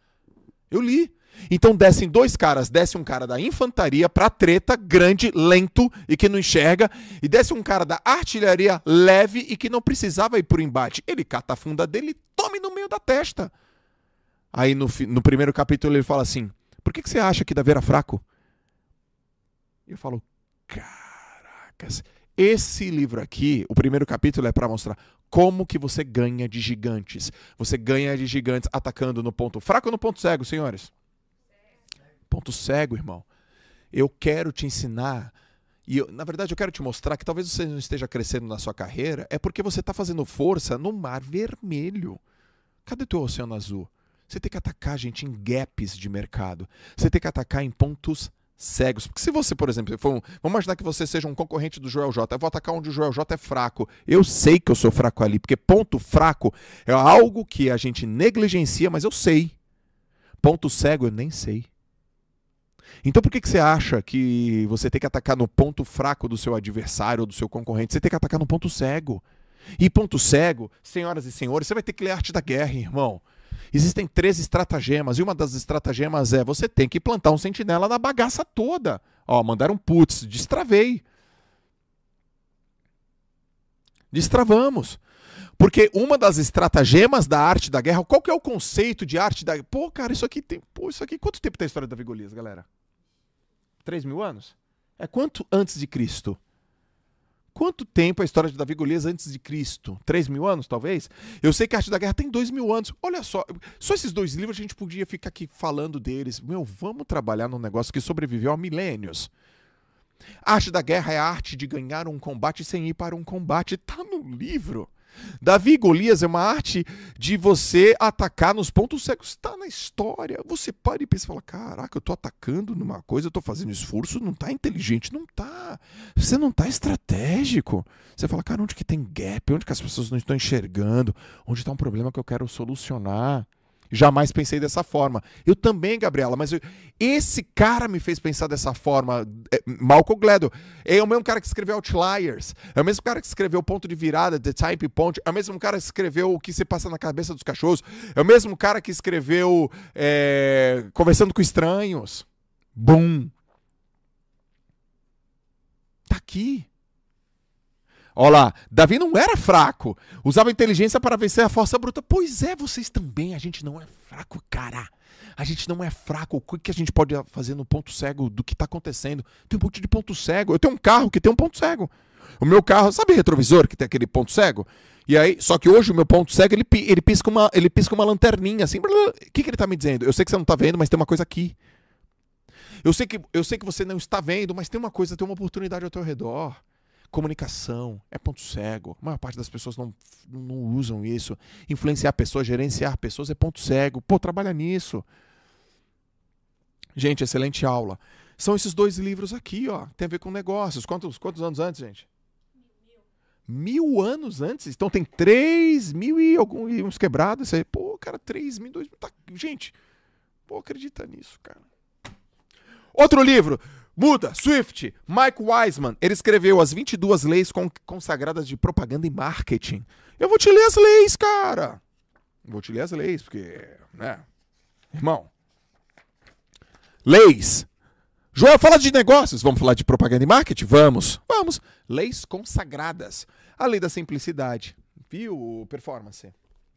Eu li. Então descem dois caras, desce um cara da infantaria pra treta, grande, lento e que não enxerga, e desce um cara da artilharia leve e que não precisava ir pro embate. Ele cata a funda dele e tome no meio da testa. Aí no, no primeiro capítulo ele fala assim: Por que, que você acha que Davi era fraco? Eu falo: Caracas, esse livro aqui, o primeiro capítulo é para mostrar como que você ganha de gigantes. Você ganha de gigantes atacando no ponto fraco ou no ponto cego, senhores? Ponto cego, irmão. Eu quero te ensinar. E eu- na verdade, eu quero te mostrar que talvez você não esteja crescendo na sua carreira, é porque você está fazendo força no mar vermelho. Cadê teu oceano azul? Você tem que atacar, gente, em gaps de mercado. Você tem que atacar em pontos cegos. Porque se você, por exemplo, for um, vamos imaginar que você seja um concorrente do Joel J. Eu vou atacar onde o Joel J é fraco. Eu sei que eu sou fraco ali, porque ponto fraco é algo que a gente negligencia, mas eu sei. Ponto cego eu nem sei. Então por que, que você acha que você tem que atacar no ponto fraco do seu adversário ou do seu concorrente? Você tem que atacar no ponto cego. E ponto cego, senhoras e senhores, você vai ter que ler a arte da guerra, irmão. Existem três estratagemas, e uma das estratagemas é você tem que plantar um sentinela na bagaça toda. Ó, mandaram putz, destravei. Destravamos. Porque uma das estratagemas da arte da guerra, qual que é o conceito de arte da Pô, cara, isso aqui tem. Pô, isso aqui. Quanto tempo tem a história da Vigolias, galera? 3 mil anos? É quanto antes de Cristo? Quanto tempo a história de Davi Golias antes de Cristo? 3 mil anos, talvez? Eu sei que a Arte da Guerra tem 2 mil anos. Olha só, só esses dois livros a gente podia ficar aqui falando deles. Meu, vamos trabalhar num negócio que sobreviveu há milênios. A arte da guerra é a arte de ganhar um combate sem ir para um combate. Tá no livro. Davi e Golias é uma arte de você atacar nos pontos cegos. Está na história. Você para e pensa e fala: Caraca, eu tô atacando numa coisa, eu tô fazendo esforço, não tá inteligente, não tá. Você não tá estratégico. Você fala, cara, onde que tem gap? Onde que as pessoas não estão enxergando? Onde está um problema que eu quero solucionar? Jamais pensei dessa forma. Eu também, Gabriela, mas eu- esse cara me fez pensar dessa forma. É, Malcolm Gladwell. É o mesmo cara que escreveu Outliers. É o mesmo cara que escreveu Ponto de Virada, The Type Point. É o mesmo cara que escreveu O que se passa na cabeça dos cachorros. É o mesmo cara que escreveu é, Conversando com Estranhos. Bum. Tá aqui. Olha lá, Davi não era fraco. Usava inteligência para vencer a força bruta. Pois é, vocês também. A gente não é fraco, cara. A gente não é fraco. O que a gente pode fazer no ponto cego do que está acontecendo? Tem um monte de ponto cego. Eu tenho um carro que tem um ponto cego. O meu carro, sabe retrovisor que tem aquele ponto cego? E aí, só que hoje o meu ponto cego, ele, ele, pisca, uma, ele pisca uma lanterninha assim. O que, que ele tá me dizendo? Eu sei que você não tá vendo, mas tem uma coisa aqui. Eu sei, que, eu sei que você não está vendo, mas tem uma coisa, tem uma oportunidade ao teu redor. Comunicação é ponto cego. A maior parte das pessoas não, não usam isso. Influenciar pessoas, gerenciar pessoas é ponto cego. Pô, trabalha nisso. Gente, excelente aula. São esses dois livros aqui, ó. Tem a ver com negócios. Quantos, quantos anos antes, gente? Mil anos antes? Então tem três mil e, algum, e uns quebrados. Pô, cara, três mil, dois mil. Tá, gente, pô, acredita nisso, cara. Outro livro. Muda, Swift, Mike Wiseman. Ele escreveu as 22 leis con- consagradas de propaganda e marketing. Eu vou te ler as leis, cara. Vou te ler as leis, porque, né? Irmão. Leis. Joel, fala de negócios. Vamos falar de propaganda e marketing? Vamos. Vamos. Leis consagradas. A lei da simplicidade. Viu, performance?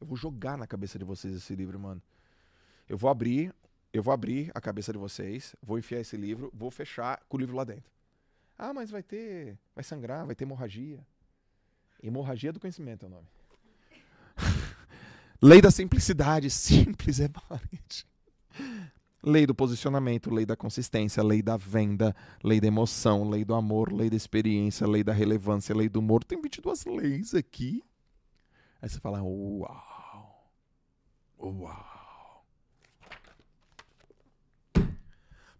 Eu vou jogar na cabeça de vocês esse livro, mano. Eu vou abrir, eu vou abrir a cabeça de vocês, vou enfiar esse livro, vou fechar com o livro lá dentro. Ah, mas vai ter, vai sangrar, vai ter hemorragia. Hemorragia do conhecimento é o nome. lei da simplicidade, simples é valente. Lei do posicionamento, lei da consistência, lei da venda, lei da emoção, lei do amor, lei da experiência, lei da relevância, lei do humor. Tem 22 leis aqui. Aí você fala, uau. Uau.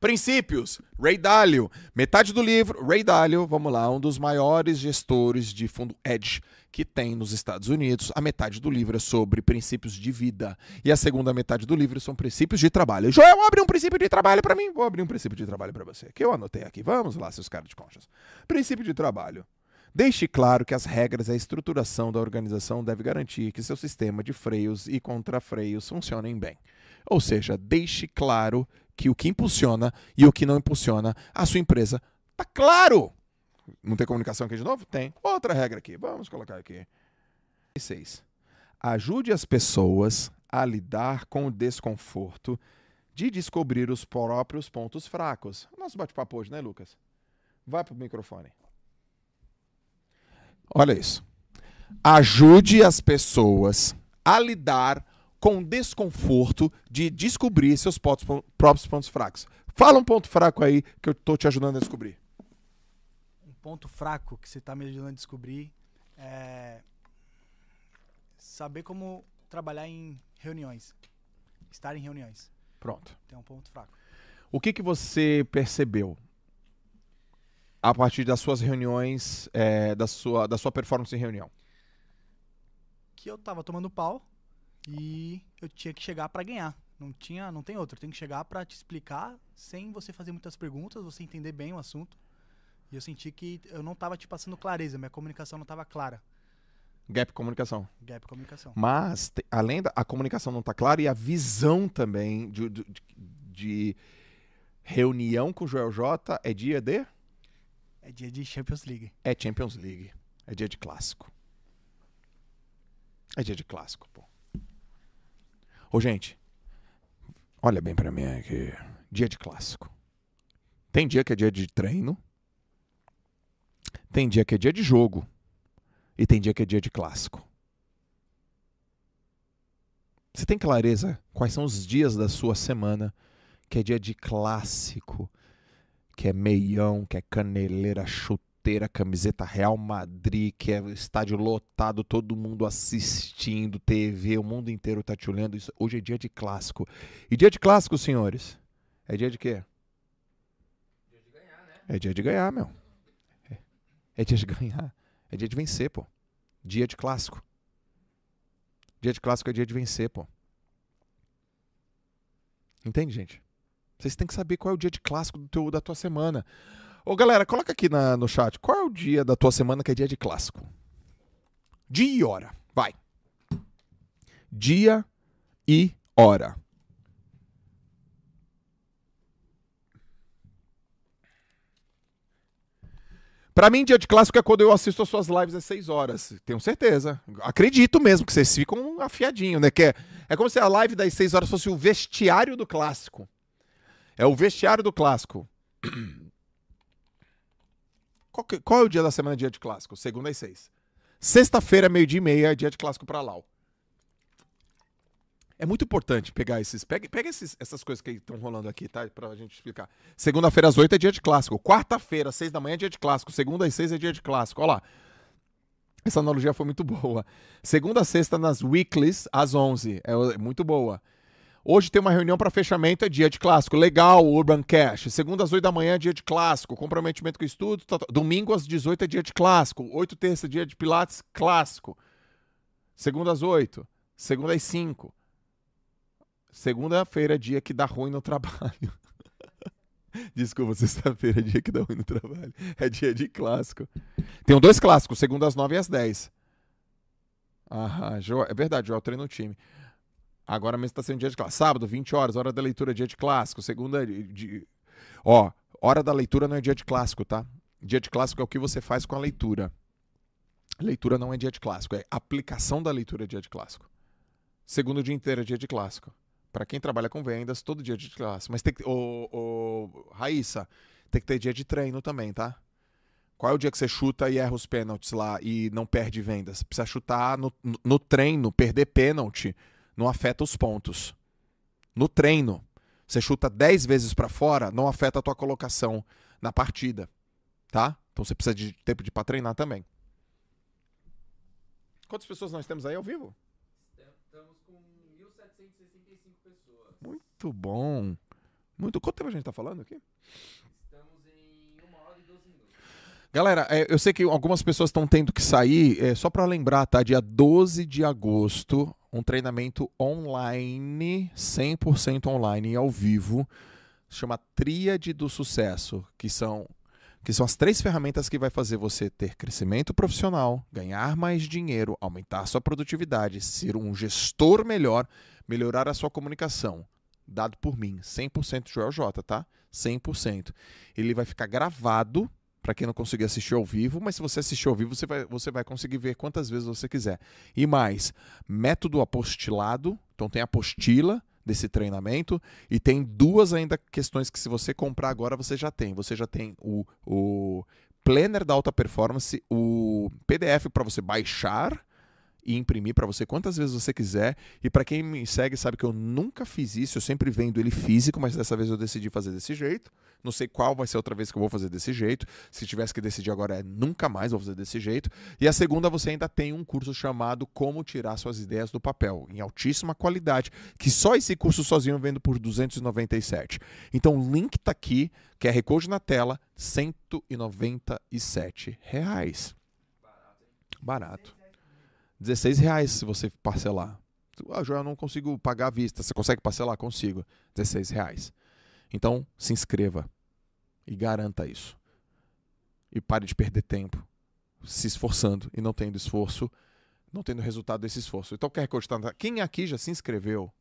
Princípios, Ray Dalio. Metade do livro, Ray Dalio, vamos lá, um dos maiores gestores de fundo Edge que tem nos Estados Unidos. A metade do livro é sobre princípios de vida. E a segunda metade do livro são princípios de trabalho. Joel, abre um princípio de trabalho para mim. Vou abrir um princípio de trabalho para você. Que eu anotei aqui. Vamos lá, seus caras de conchas. Princípio de trabalho. Deixe claro que as regras e a estruturação da organização deve garantir que seu sistema de freios e contrafreios funcionem bem. Ou seja, deixe claro que o que impulsiona e o que não impulsiona a sua empresa tá claro. Não tem comunicação aqui de novo? Tem. Outra regra aqui. Vamos colocar aqui. 6. Ajude as pessoas a lidar com o desconforto de descobrir os próprios pontos fracos. Nosso bate-papo hoje, né, Lucas? Vai pro microfone. Olha isso. Ajude as pessoas a lidar com desconforto de descobrir seus pontos- próprios pontos fracos. Fala um ponto fraco aí que eu tô te ajudando a descobrir. Um ponto fraco que você está me ajudando a descobrir é saber como trabalhar em reuniões. Estar em reuniões. Pronto. Tem um ponto fraco. O que, que você percebeu a partir das suas reuniões, é, da, sua, da sua performance em reunião? Que eu tava tomando pau e eu tinha que chegar para ganhar. Não tinha, não tem outro. Eu tenho que chegar para te explicar sem você fazer muitas perguntas, você entender bem o assunto. E eu senti que eu não tava te passando clareza, minha comunicação não tava clara. Gap comunicação. Gap comunicação. Mas, te- além da a comunicação não tá clara e a visão também de, de- de reunião com o Joel J é dia de? É dia de Champions League. É Champions League. É dia de clássico. É dia de clássico, pô. Ô, gente, olha bem pra mim aqui. Dia de clássico. Tem dia que é dia de treino. Tem dia que é dia de jogo. E tem dia que é dia de clássico. Você tem clareza quais são os dias da sua semana que é dia de clássico? que é meião, que é caneleira, chuteira, camiseta Real Madrid, que é estádio lotado, todo mundo assistindo, TV, o mundo inteiro tá te olhando. Isso, hoje é dia de clássico. E dia de clássico, senhores? É dia de quê? Dia de ganhar, né? É dia de ganhar, meu. É, é dia de ganhar. É dia de vencer, pô. Dia de clássico. Dia de clássico é dia de vencer, pô. Entende, gente? Vocês têm que saber qual é o dia de clássico do teu, da tua semana. Ô, galera, coloca aqui na- no chat. Qual é o dia da tua semana que é dia de clássico? Dia e hora. Vai. Dia e hora. Pra mim, dia de clássico é quando eu assisto as suas lives às 6 horas. Tenho certeza. Acredito mesmo que vocês ficam afiadinho, né? Que é, é como se a live das 6 horas fosse o vestiário do clássico. É o vestiário do clássico. Qual, que- qual é o dia da semana dia de clássico? Segunda às 6. Sexta-feira, meio-dia e meia, é dia de clássico pra Lau. É muito importante pegar esses. Pega, pega esses- essas coisas que estão rolando aqui, tá? Pra gente explicar. Segunda-feira às 8 é dia de clássico. Quarta-feira, 6 da manhã, é dia de clássico. Segunda às 6 é dia de clássico. Olha lá. Essa analogia foi muito boa. Segunda sexta nas weeklies, às 11. É é muito boa. Hoje tem uma reunião para fechamento, é dia de clássico. Legal, Urban Cash. Segunda às 8 da manhã é dia de clássico. Comprometimento com estudo. tá, tá. Domingo às 18 é dia de clássico. 8 terça, dia de Pilates, clássico. Segunda às 8. Segunda às 5. Segunda-feira é dia que dá ruim no trabalho. Desculpa, sexta-feira é dia que dá ruim no trabalho. É dia de clássico. Tem dois clássicos, segunda às 9 e às 10. Ah, é verdade, Joel treina o time. Agora mesmo está sendo dia de clássico. Sábado, 20 horas, hora da leitura, dia de clássico. Segunda, de, ó, hora da leitura não é dia de clássico, tá? Dia de clássico é o que você faz com a leitura. Leitura não é dia de clássico, é aplicação da leitura é dia de clássico. Segundo dia inteiro é dia de clássico. Para quem trabalha com vendas, todo dia é dia de clássico. Mas tem que. Ô, ô, Raíssa, tem que ter dia de treino também, tá? Qual é o dia que você chuta e erra os pênaltis lá e não perde vendas? Precisa chutar no- no treino, perder pênalti não afeta os pontos. No treino, você chuta 10 vezes para fora, não afeta a tua colocação na partida, tá? Então você precisa de tempo de para treinar também. Quantas pessoas nós temos aí ao vivo? Estamos com 1.765 pessoas. Muito bom. Muito. Quanto tempo a gente tá falando aqui? Estamos em 1 hora e 12 minutos. Galera, é, eu sei que algumas pessoas estão tendo que sair, é, só para lembrar, tá? Dia 12 de agosto, um treinamento online, 100% online e ao vivo, chama Tríade do Sucesso, que são que são as três ferramentas que vai fazer você ter crescimento profissional, ganhar mais dinheiro, aumentar sua produtividade, ser um gestor melhor, melhorar a sua comunicação. Dado por mim, 100% Joel J, tá? 100%. Ele vai ficar gravado para quem não conseguir assistir ao vivo, mas se você assistir ao vivo, você vai, você vai conseguir ver quantas vezes você quiser. E mais, método apostilado, então tem apostila desse treinamento e tem duas ainda questões que se você comprar agora você já tem. Você já tem o, o planner da alta performance, o PDF para você baixar e imprimir para você quantas vezes você quiser. E para quem me segue sabe que eu nunca fiz isso, eu sempre vendo ele físico, mas dessa vez eu decidi fazer desse jeito. Não sei qual vai ser outra vez que eu vou fazer desse jeito. Se tivesse que decidir agora é nunca mais vou fazer desse jeito. E a segunda você ainda tem um curso chamado Como tirar suas ideias do papel, em altíssima qualidade, que só esse curso sozinho vendo por 297. Então o link tá aqui, QR Code na tela, 197 reais. Barato. 16 reais se você parcelar. Ah, Joel, não consigo pagar à vista. Você consegue parcelar? Consigo. 16 reais. Então, se inscreva e garanta isso. E pare de perder tempo se esforçando e não tendo esforço, não tendo resultado desse esforço. Então, quer que eu Quem aqui já se inscreveu?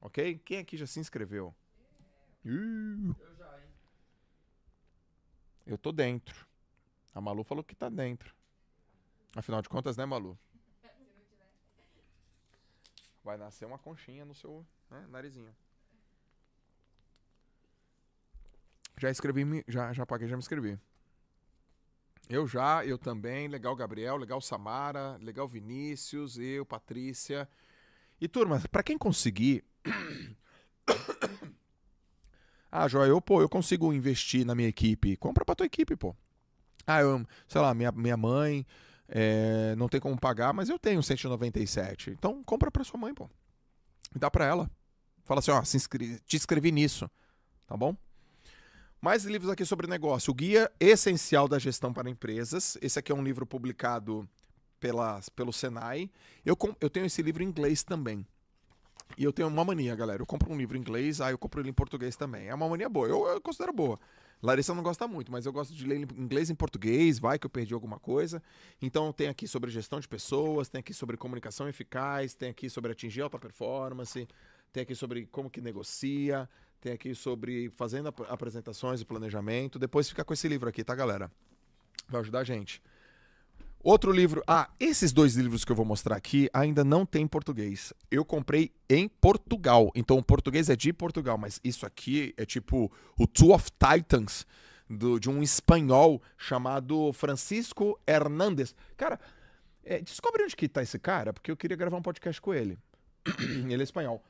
Ok? Quem aqui já se inscreveu? Eu já, hein? eu tô dentro. A Malu falou que tá dentro. Afinal de contas, né, Malu? Vai nascer uma conchinha no seu né, narizinho. Já escrevi, já, já paguei, já me inscrevi. Eu já, eu também. Legal, Gabriel. Legal, Samara. Legal, Vinícius. Eu, Patrícia. E turma, pra quem conseguir. ah, Joia, eu, pô, eu consigo investir na minha equipe. Compra pra tua equipe, pô. Ah, eu, sei lá, minha, minha mãe é, não tem como pagar, mas eu tenho 197. Então compra pra sua mãe, pô. Dá pra ela. Fala assim, ó, se inscre- te inscrevi nisso. Tá bom? Mais livros aqui sobre negócio. O Guia Essencial da Gestão para Empresas. Esse aqui é um livro publicado pela, pelo Senai. Eu, eu tenho esse livro em inglês também. E eu tenho uma mania, galera. Eu compro um livro em inglês, aí eu compro ele em português também. É uma mania boa. Eu, eu considero boa. Larissa não gosta muito, mas eu gosto de ler inglês em português, vai que eu perdi alguma coisa. Então tem aqui sobre gestão de pessoas, tem aqui sobre comunicação eficaz, tem aqui sobre atingir alta performance, tem aqui sobre como que negocia, tem aqui sobre fazendo ap- apresentações e planejamento. Depois fica com esse livro aqui, tá, galera? Vai ajudar a gente. Outro livro. Ah, esses dois livros que eu vou mostrar aqui ainda não tem em português. Eu comprei em Portugal. Então o português é de Portugal, mas isso aqui é tipo o Two of Titans do- de um espanhol chamado Francisco Hernández. Cara, é, descobre onde que tá esse cara, porque eu queria gravar um podcast com ele. ele é espanhol.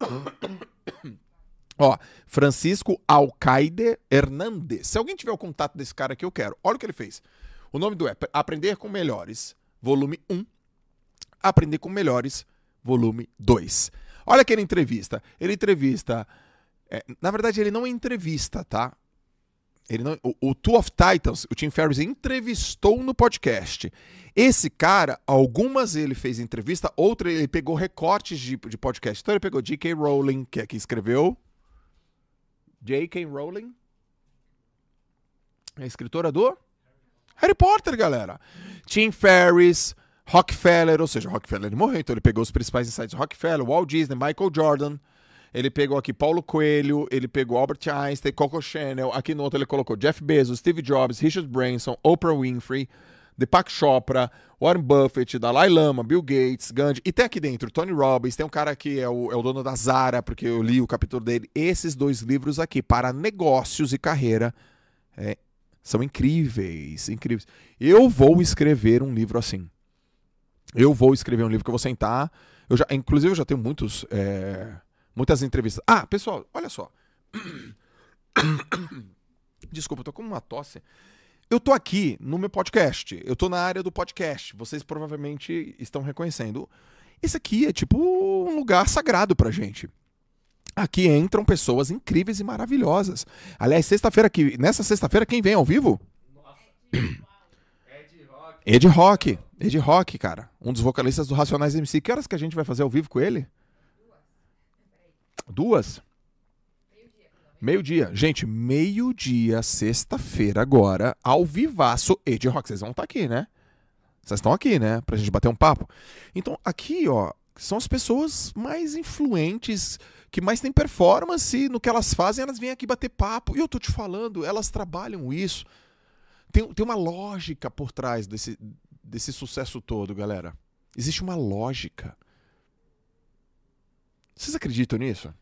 Ó, Francisco Alcaide Hernández. Se alguém tiver o contato desse cara aqui, eu quero. Olha o que ele fez. O nome do é Aprender com Melhores, volume 1. Aprender com Melhores, volume 2. Olha aquela entrevista. Ele entrevista. é, na verdade, ele não entrevista, tá? Ele não, o, o Two of Titans, o Tim Ferriss entrevistou no podcast. Esse cara, algumas ele fez entrevista, outra ele pegou recortes de, de podcast. Então ele pegou J.K. Rowling, que é quem escreveu. J.K. Rowling. É escritora do Harry Potter, galera. Tim Ferriss, Rockefeller, ou seja, Rockefeller ele morreu, então ele pegou os principais insights de Rockefeller, Walt Disney, Michael Jordan. Ele pegou aqui Paulo Coelho, ele pegou Albert Einstein, Coco Chanel. Aqui no outro ele colocou Jeff Bezos, Steve Jobs, Richard Branson, Oprah Winfrey, Deepak Chopra, Warren Buffett, Dalai Lama, Bill Gates, Gandhi. E tem aqui dentro Tony Robbins, tem um cara que é o, é o dono da Zara, porque eu li o capítulo dele. Esses dois livros aqui, para negócios e carreira, é, são incríveis, incríveis. Eu vou escrever um livro assim. Eu vou escrever um livro que eu vou sentar. Eu já, inclusive, eu já tenho muitos, é, muitas entrevistas. Ah, pessoal, olha só. Desculpa, eu tô com uma tosse. Eu tô aqui no meu podcast. Eu tô na área do podcast. Vocês provavelmente estão reconhecendo. Esse aqui é tipo um lugar sagrado pra gente. Aqui entram pessoas incríveis e maravilhosas. Aliás, sexta-feira aqui, nessa sexta-feira quem vem ao vivo? Ed Rock. Ed Rock. Ed cara. Um dos vocalistas do Racionais MC. Que horas que a gente vai fazer ao vivo com ele? Duas? Meio-dia. Gente, meio-dia, sexta-feira agora, ao vivaço e de rock. Vocês vão estar aqui, né? Vocês estão aqui, né? Pra gente bater um papo. Então, aqui, ó, são as pessoas mais influentes, que mais têm performance no que elas fazem, elas vêm aqui bater papo. E eu tô te falando, elas trabalham isso. Tem, tem uma lógica por trás desse, desse sucesso todo, galera. Existe uma lógica. Vocês acreditam nisso?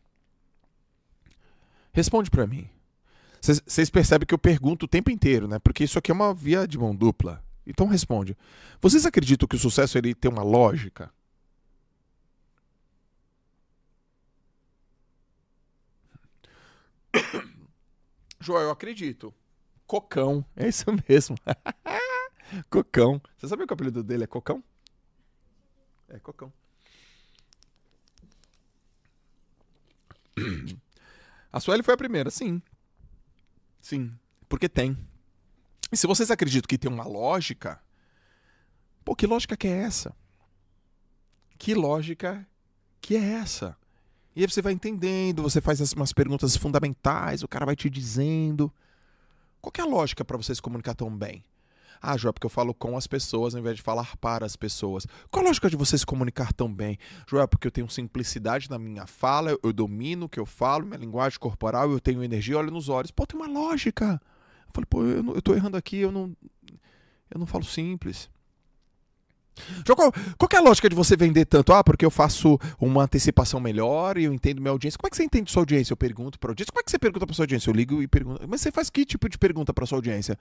Responde pra mim. Vocês percebem que eu pergunto o tempo inteiro, né? Porque isso aqui é uma via de mão dupla. Então responde. Vocês acreditam que o sucesso ele tem uma lógica? Joel, eu acredito. Cocão. É isso mesmo. Cocão. Você sabia que o apelido dele é Cocão? É Cocão. A Sueli foi a primeira, sim. Sim. Porque tem. E se vocês acreditam que tem uma lógica, pô, que lógica que é essa? Que lógica que é essa? E aí você vai entendendo, você faz as- umas perguntas fundamentais, o cara vai te dizendo. Qual é a lógica para você se comunicar tão bem? Ah, Joel, porque eu falo com as pessoas ao invés de falar para as pessoas. Qual a lógica de você se comunicar tão bem? Joel, porque eu tenho simplicidade na minha fala, eu, domino o que eu falo, minha linguagem corporal, eu tenho energia, olho nos olhos. Pô, tem uma lógica. Eu falei, pô, eu, não- eu tô errando aqui, eu não, eu não falo simples. Qual, qual é a lógica de você vender tanto? Ah, porque eu faço uma antecipação melhor e eu entendo minha audiência. Como é que você entende sua audiência? Eu pergunto pra audiência. Como é que você pergunta pra sua audiência? Eu ligo e pergunto. Mas você faz que tipo de pergunta pra sua audiência?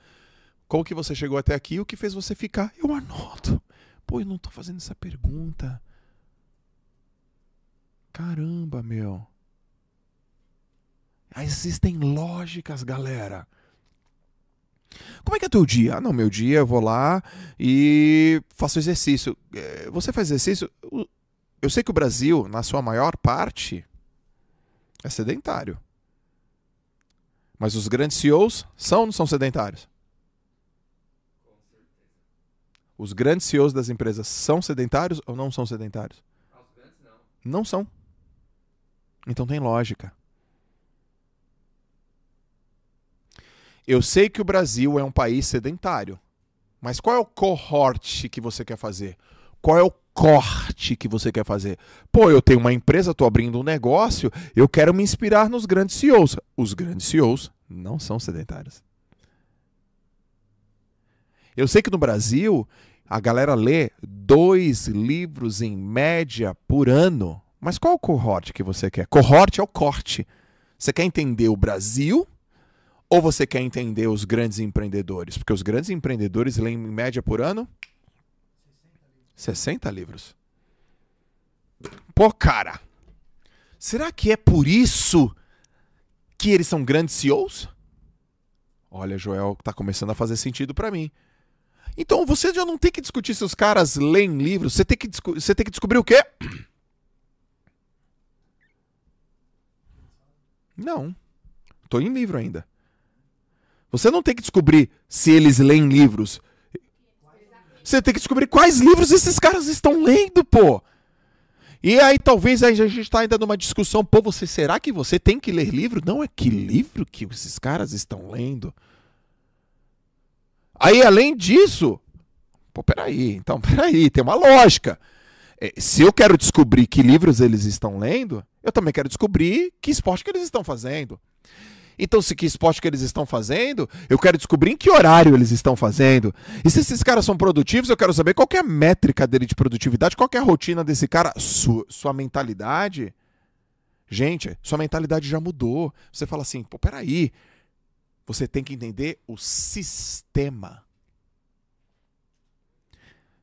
Como que você chegou até aqui? O que fez você ficar? Eu anoto. Pô, eu não tô fazendo essa pergunta. Caramba, meu. Existem lógicas, galera. Como é que é teu dia? Ah, não, meu dia eu vou lá e faço exercício. Eh, Você faz exercício? Eu sei que o Brasil, na sua maior parte, é sedentário. Mas os grandes CEOs são ou não são sedentários? Os grandes CEOs das empresas são sedentários ou não são sedentários? Não são. Então tem lógica. Eu sei que o Brasil é um país sedentário. Mas qual é o cohort que você quer fazer? Qual é o corte que você quer fazer? Pô, eu tenho uma empresa, estou abrindo um negócio, eu quero me inspirar nos grandes CEOs. Os grandes CEOs não são sedentários. Eu sei que no Brasil a galera lê dois livros em média por ano. Mas qual é o cohort que você quer? Cohort é o corte. Você quer entender o Brasil ou você quer entender os grandes empreendedores? Porque os grandes empreendedores leem em média por ano 60 livros. Pô, cara, será que é por isso que eles são grandes CEOs? Olha, Joel, tá começando a fazer sentido pra mim. Então você já não tem que discutir se os caras leem livros, você tem que, você tem que descobrir o quê? Não. Tô em livro ainda. Você não tem que descobrir se eles leem livros. Você tem que descobrir quais livros esses caras estão lendo, pô. E aí talvez a gente está ainda numa discussão, pô, você será que você tem que ler livro? Não é que livro que esses caras estão lendo? Aí além disso, pô, peraí, então peraí, tem uma lógica. É, se eu quero descobrir que livros eles estão lendo, eu também quero descobrir que esporte que eles estão fazendo. Então, se que esporte que eles estão fazendo, eu quero descobrir em que horário eles estão fazendo. E se esses caras são produtivos, eu quero saber qual que é a métrica dele de produtividade, qual que é a rotina desse cara, Su- sua mentalidade. Gente, sua mentalidade já mudou. Você fala assim, pô, peraí. Você tem que entender o sistema.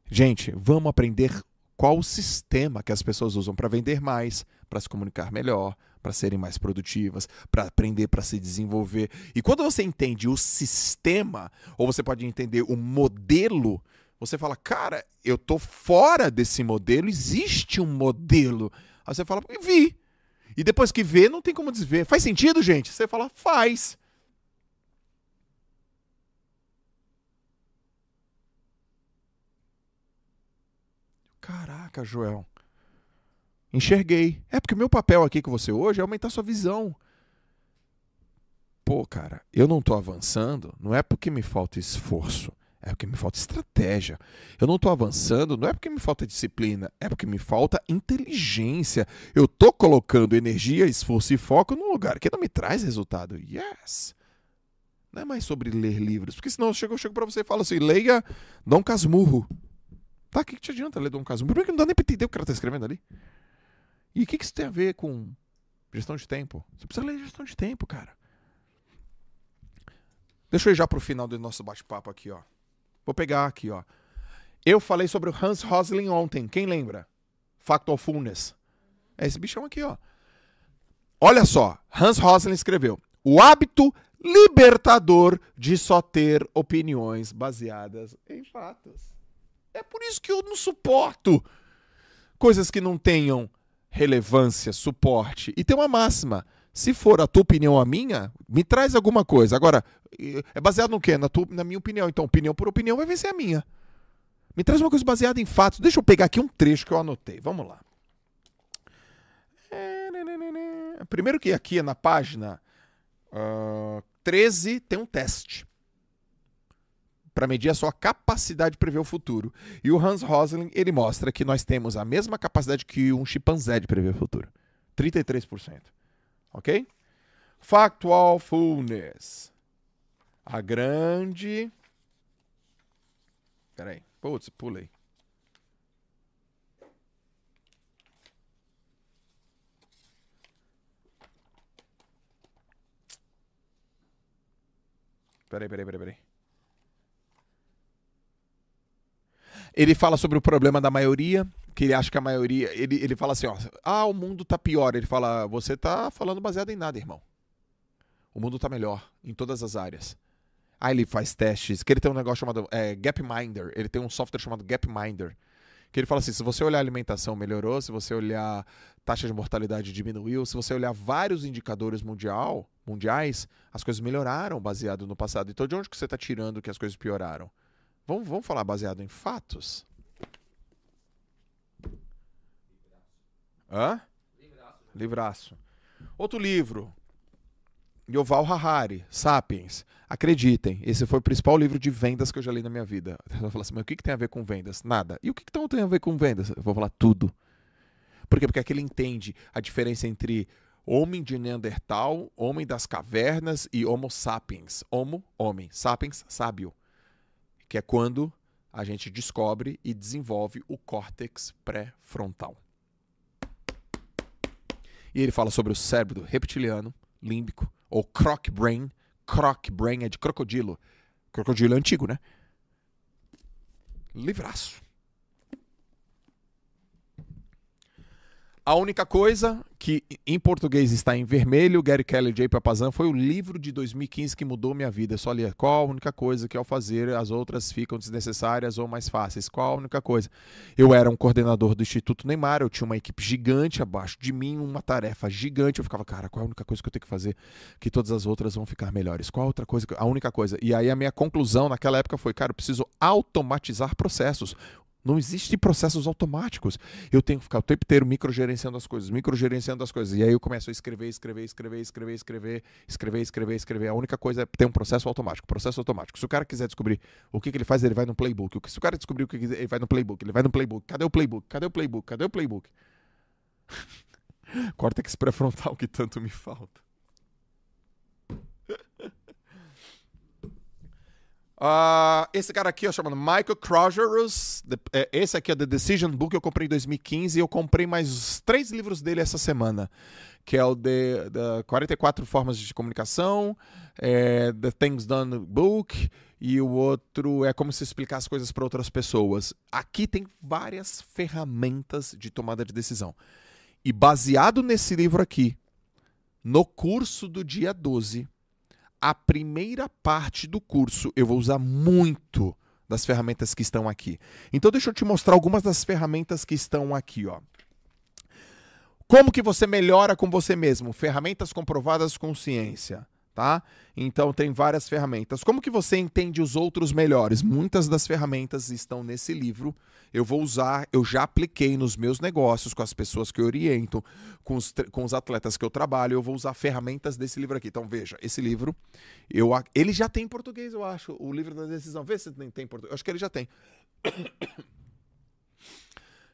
Gente, vamos aprender qual o sistema que as pessoas usam para vender mais, para se comunicar melhor, para serem mais produtivas, para aprender, para se desenvolver. E quando você entende o sistema, ou você pode entender o modelo, você fala, cara, eu tô fora desse modelo, existe um modelo. Aí você fala, vi. E depois que vê, não tem como desver. Faz sentido, gente? Você fala, faz. Caraca, Joel. Enxerguei. É porque o meu papel aqui com você hoje é aumentar sua visão. pô, cara, eu não tô avançando, não é porque me falta esforço, é porque me falta estratégia. Eu não tô avançando, não é porque me falta disciplina, é porque me falta inteligência. Eu tô colocando energia, esforço e foco num lugar que não me traz resultado. Yes! Não é mais sobre ler livros, porque senão eu chego, chego pra você e falo assim, leia Dom Casmurro. Tá, o que, que te adianta ler Dom Casmurro? Primeiro que não dá nem pra entender o que o cara tá escrevendo ali. E o que, que isso tem a ver com gestão de tempo? Você precisa ler gestão de tempo, cara. Deixa eu ir já pro final do nosso bate-papo aqui, ó. Vou pegar aqui, ó. Eu falei sobre o Hans Rosling ontem. Quem lembra? Factfulness. É esse bichão aqui, ó. Olha só. Hans Rosling escreveu: O hábito libertador de só ter opiniões baseadas em fatos. É por isso que eu não suporto coisas que não tenham relevância, suporte. E tem uma máxima. Se for a tua opinião a minha, me traz alguma coisa. Agora, é baseado no quê? Na, tua, na minha opinião. Então, opinião por opinião vai vencer a minha. Me traz uma coisa baseada em fatos. Deixa eu pegar aqui um trecho que eu anotei. Vamos lá. Primeiro que aqui na página uh, 13 tem um teste para medir a sua capacidade de prever o futuro. E o Hans Rosling, ele mostra que nós temos a mesma capacidade que um chimpanzé de prever o futuro. 33%. Ok? Factualfulness. A grande. Peraí. Putz, pulei. Peraí, peraí, peraí, peraí. Ele fala sobre o problema da maioria, que ele acha que a maioria. Ele, ele fala assim, ó. Ah, o mundo tá pior. Ele fala, você tá falando baseado em nada, irmão. O mundo tá melhor em todas as áreas. Aí ele faz testes, que ele tem um negócio chamado é, Gapminder. Ele tem um software chamado Gapminder. Que ele fala assim: se você olhar a alimentação melhorou, se você olhar taxa de mortalidade diminuiu, se você olhar vários indicadores mundial, mundiais, as coisas melhoraram baseado no passado. Então de onde que você está tirando que as coisas pioraram? Vamos, vamos falar baseado em fatos? Hã? Livraço. Outro livro. Yoval Harari, Sapiens. Acreditem, esse foi o principal livro de vendas que eu já li na minha vida. Você vai falar assim, mas o que, que tem a ver com vendas? Nada. E o que, que então tem a ver com vendas? Eu vou falar tudo. Por quê? Porque aqui ele entende a diferença entre homem de Neandertal, homem das cavernas e Homo sapiens. Homo, homem. Sapiens, sábio. Que é quando a gente descobre e desenvolve o córtex pré-frontal. E ele fala sobre o cérebro reptiliano, límbico, ou croc brain. Croc brain é de crocodilo. Crocodilo é antigo, né? Livraço. A única coisa que em português está em vermelho, Gary Kelly e Jay Papazan, foi o livro de 2015 que mudou minha vida. Eu só li qual a única coisa que ao fazer as outras ficam desnecessárias ou mais fáceis. Qual a única coisa? Eu era um coordenador do Instituto Neymar, eu tinha uma equipe gigante abaixo de mim, uma tarefa gigante. Eu ficava, cara, qual a única coisa que eu tenho que fazer que todas as outras vão ficar melhores? Qual a outra coisa? A única coisa. E aí a minha conclusão naquela época foi, cara, eu preciso automatizar processos. Não existem processos automáticos. Eu tenho que ficar o tempo inteiro microgerenciando as coisas, microgerenciando as coisas. E aí eu começo a escrever, escrever, escrever, escrever, escrever, escrever, escrever, escrever. A única coisa é ter um processo automático. Processo automático. Se o cara quiser descobrir o que, que ele faz, ele vai no playbook. Se o cara descobrir o que ele vai no playbook, ele vai no playbook. Cadê o playbook? Cadê o playbook? Cadê o playbook? Córtex pré-frontal que tanto me falta. Uh, esse cara aqui, ó, chamado Michael Crogerus. É, esse aqui é The Decision Book, eu comprei em 2015 e eu comprei mais três livros dele essa semana. Que é o The, The 44 Formas de Comunicação, é, The Things Done Book, e o outro é Como se explicar as coisas para outras pessoas. Aqui tem várias ferramentas de tomada de decisão. E baseado nesse livro aqui, no curso do dia 12, a primeira parte do curso eu vou usar muito das ferramentas que estão aqui. Então deixa eu te mostrar algumas das ferramentas que estão aqui, ó. Como que você melhora com você mesmo? Ferramentas comprovadas com ciência, tá? Então tem várias ferramentas. Como que você entende os outros melhores? Muitas das ferramentas estão nesse livro. Eu vou usar, eu já apliquei nos meus negócios, com as pessoas que eu oriento, com os, com os atletas que eu trabalho, eu vou usar ferramentas desse livro aqui. Então veja, esse livro, eu, ele já tem em português, eu acho, o livro da decisão. Vê se tem, tem em português. Eu acho que ele já tem.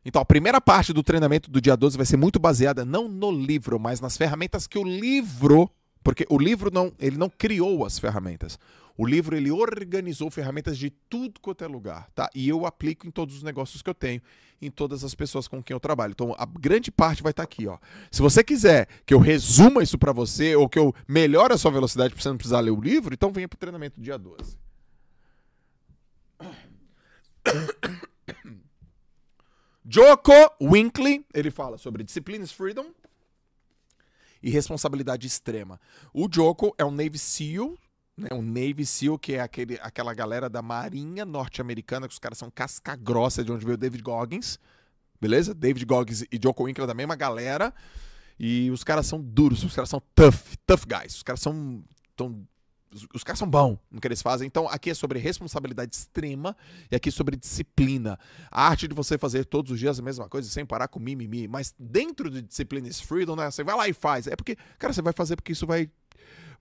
Então, a primeira parte do treinamento do dia 12 vai ser muito baseada não no livro, mas nas ferramentas que o livro, porque o livro não, ele não criou as ferramentas. O livro ele organizou ferramentas de tudo quanto é lugar, tá? E eu aplico em todos os negócios que eu tenho, em todas as pessoas com quem eu trabalho. Então, a grande parte vai estar aqui, ó. Se você quiser que eu resuma isso pra você ou que eu melhore a sua velocidade pra você não precisar ler o livro, então venha pro treinamento do dia 12. Joko Winkley, ele fala sobre disciplines freedom e responsabilidade extrema. O Joko é um Navy SEAL, né? Um Navy SEAL que é aquele, aquela galera da Marinha norte-americana, que os caras são casca grossa, de onde veio o David Goggins, beleza? David Goggins e Joko Winkley é da mesma galera. E os caras são duros, os caras são tough, tough guys. Os caras são tão os, caras são bons no que eles fazem. Então, aqui é sobre responsabilidade extrema e aqui sobre disciplina. A arte de você fazer todos os dias a mesma coisa sem parar com mimimi. Mas dentro de disciplina is freedom, né? Você vai lá e faz. É porque, cara, você vai fazer porque isso vai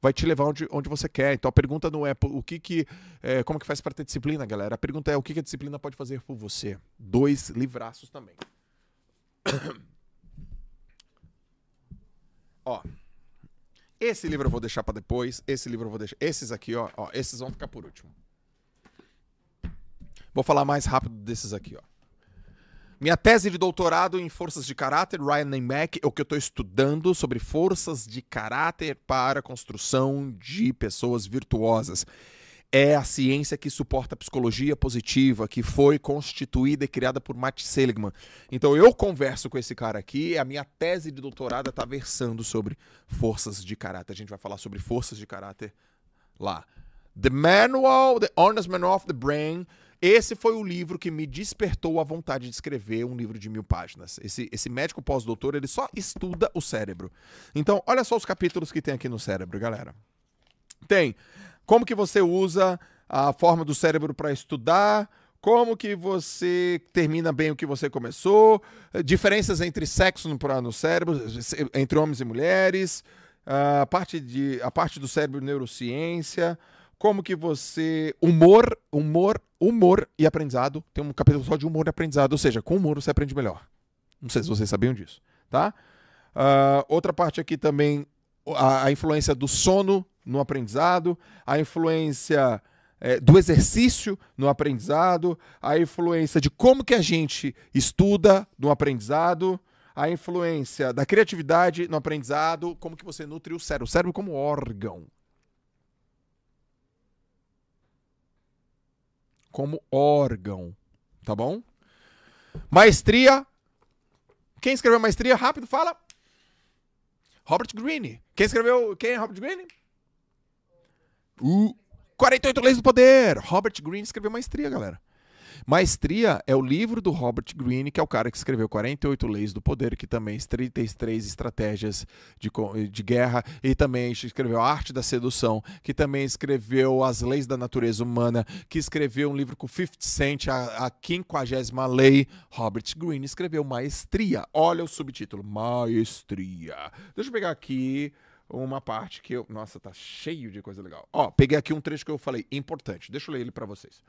vai te levar onde, onde você quer. Então a pergunta não é o que que é, como que faz para ter disciplina, galera. A pergunta é o que, que a disciplina pode fazer por você. Dois livraços também. Ó, esse livro eu vou deixar pra depois. Esse livro eu vou deixar. Esses aqui, ó, ó, esses vão ficar por último. Vou falar mais rápido desses aqui, ó. Minha tese de doutorado em forças de caráter, Ryan Neymack, é o que eu estou estudando sobre forças de caráter para construção de pessoas virtuosas. É a ciência que suporta a psicologia positiva, que foi constituída e criada por Matt Seligman. Então eu converso com esse cara aqui, a minha tese de doutorado está versando sobre forças de caráter. A gente vai falar sobre forças de caráter lá. The Manual, The Honest Manual of the Brain. Esse foi o livro que me despertou a vontade de escrever um livro de mil páginas. Esse, esse médico pós-doutor, ele só estuda o cérebro. Então, olha só os capítulos que tem aqui no cérebro, galera. Tem como que você usa a forma do cérebro para estudar, como que você termina bem o que você começou, diferenças entre sexo no, no cérebro, entre homens e mulheres, a parte, de, a parte do cérebro neurociência, como que você. Humor, humor, humor e aprendizado. Tem um capítulo só de humor e aprendizado, ou seja, com humor você aprende melhor. Não sei se vocês sabiam disso, tá? Uh, outra parte aqui também, a, a, influência do sono no aprendizado, a influência é, do exercício no aprendizado, a influência de como que a gente estuda no aprendizado, a influência da criatividade no aprendizado, como que você nutre o cérebro, o cérebro como órgão. Como órgão, tá bom? Maestria. Quem escreveu maestria? Rápido, fala. Robert Greene. Quem escreveu? Quem é Robert Greene? Uh, 48 Leis do Poder. Robert Greene escreveu Maestria, galera. Maestria é o livro do Robert Greene, que é o cara que escreveu 48 Leis do Poder, que também 33 estratégias de, de guerra, e também escreveu A Arte da Sedução, que também escreveu As Leis da Natureza Humana, que escreveu um livro com 50 Cent, a, a 50 Lei. Robert Greene escreveu Maestria. Olha o subtítulo, Maestria. Deixa eu pegar aqui uma parte que eu. Nossa, tá cheio de coisa legal. Ó, peguei aqui um trecho que eu falei, importante. Deixa eu ler ele para vocês.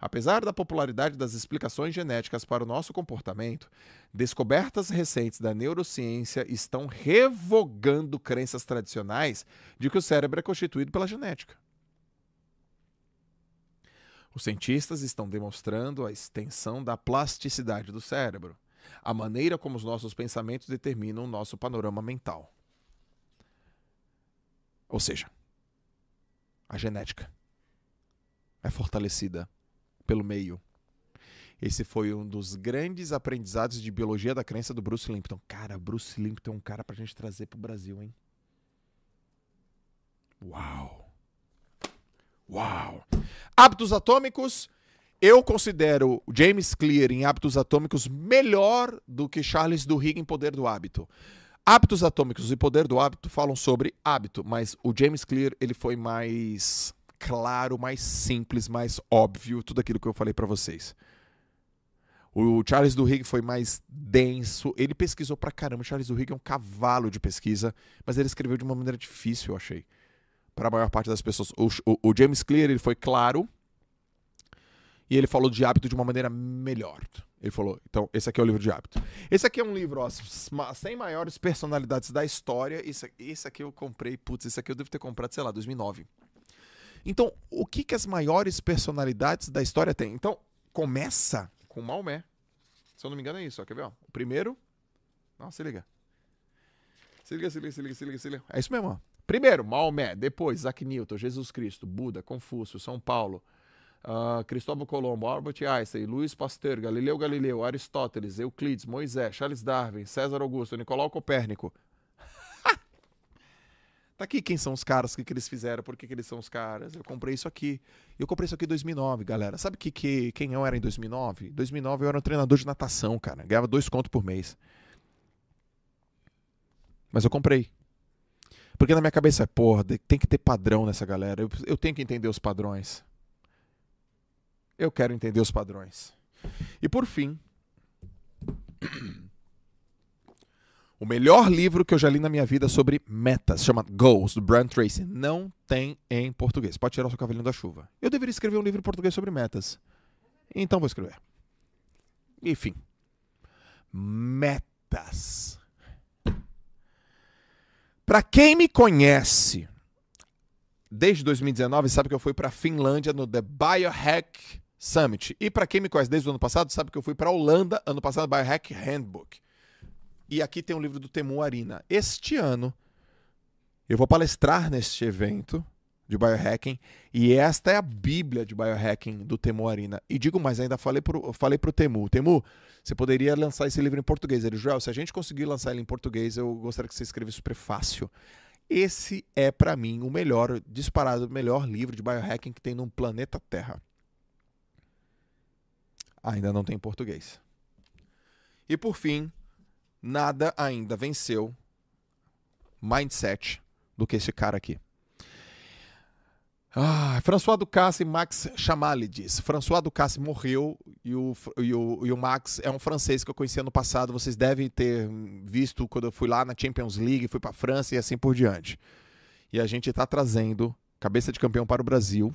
Apesar da popularidade das explicações genéticas para o nosso comportamento, descobertas recentes da neurociência estão revogando crenças tradicionais de que o cérebro é constituído pela genética. Os cientistas estão demonstrando a extensão da plasticidade do cérebro, a maneira como os nossos pensamentos determinam o nosso panorama mental. Ou seja, a genética é fortalecida pelo meio. Esse foi um dos grandes aprendizados de biologia da crença do Bruce Limpton. Cara, Bruce Limpton é um cara pra gente trazer pro Brasil, hein? Uau! Uau! Hábitos atômicos. Eu considero James Clear em Hábitos Atômicos melhor do que Charles Duhigg em Poder do Hábito. Hábitos Atômicos e Poder do Hábito falam sobre hábito, mas o James Clear ele foi mais claro, mais simples, mais óbvio, tudo aquilo que eu falei para vocês. O Charles Duhigg foi mais denso, ele pesquisou pra caramba. O Charles Duhigg é um cavalo de pesquisa, mas ele escreveu de uma maneira difícil, eu achei, para a maior parte das pessoas. O, o, o James Clear ele foi claro e ele falou de hábito de uma maneira melhor. Ele falou, então, esse aqui é o livro de hábito. Esse aqui é um livro, ó, as ma- 100 maiores personalidades da história. Esse, esse aqui eu comprei, putz, esse aqui eu devo ter comprado, sei lá, 2009. Então, o que que as maiores personalidades da história têm? Então, começa com Maomé. Se eu não me engano é isso, ó, quer ver, ó? O primeiro... Não, se liga. Se liga, se liga, se liga, se liga, se liga. É isso mesmo, ó. Primeiro, Maomé. Depois, Isaac Newton, Jesus Cristo, Buda, Confúcio, São Paulo, ah, Cristóvão Colombo, Albert Einstein, Luiz Pasteur, Galileu Galileu, Aristóteles, Euclides, Moisés, Charles Darwin, César Augusto, Nicolau Copérnico. tá aqui quem são os caras, o que, que eles fizeram, por que, que eles são os caras. Eu comprei isso aqui. Eu comprei isso aqui em 2009, galera. Sabe que, que, quem eu era em 2009? Em 2009 eu era um treinador de natação, cara. Ganhava dois contos por mês. Mas eu comprei. Porque na minha cabeça é, porra, tem que ter padrão nessa galera. Eu, eu tenho que entender os padrões. Eu quero entender os padrões. E por fim, o melhor livro que eu já li na minha vida sobre metas, chama Goals, do Brian Tracy. Não tem em português. Pode tirar o seu cavalinho da chuva. Eu deveria escrever um livro em português sobre metas. Então vou escrever. Enfim. Metas. Para quem me conhece, desde 2019 sabe que eu fui para a Finlândia no The Biohack Summit. E para quem me conhece desde o ano passado, sabe que eu fui para a Holanda ano passado, Biohack Handbook. E aqui tem um livro do Temu Arina. Este ano eu vou palestrar neste evento de biohacking e esta é a bíblia de biohacking do Temu Arina. E digo mais, ainda falei pro, falei pro Temu, Temu, você poderia lançar esse livro em português. Ele, Joel, se a gente conseguir lançar ele em português, eu gostaria que você escrevesse o prefácio. Esse é para mim o melhor, disparado, o melhor livro de biohacking que tem no planeta Terra. Ainda não tem em português. E por fim, nada ainda venceu mindset do que esse cara aqui. Ah, François Ducasse e Max Chamalides. François Ducasse morreu e o, e, o, e o Max é um francês que eu conheci ano passado. Vocês devem ter visto quando eu fui lá na Champions League, fui para França e assim por diante. E a gente está trazendo Cabeça de Campeão para o Brasil.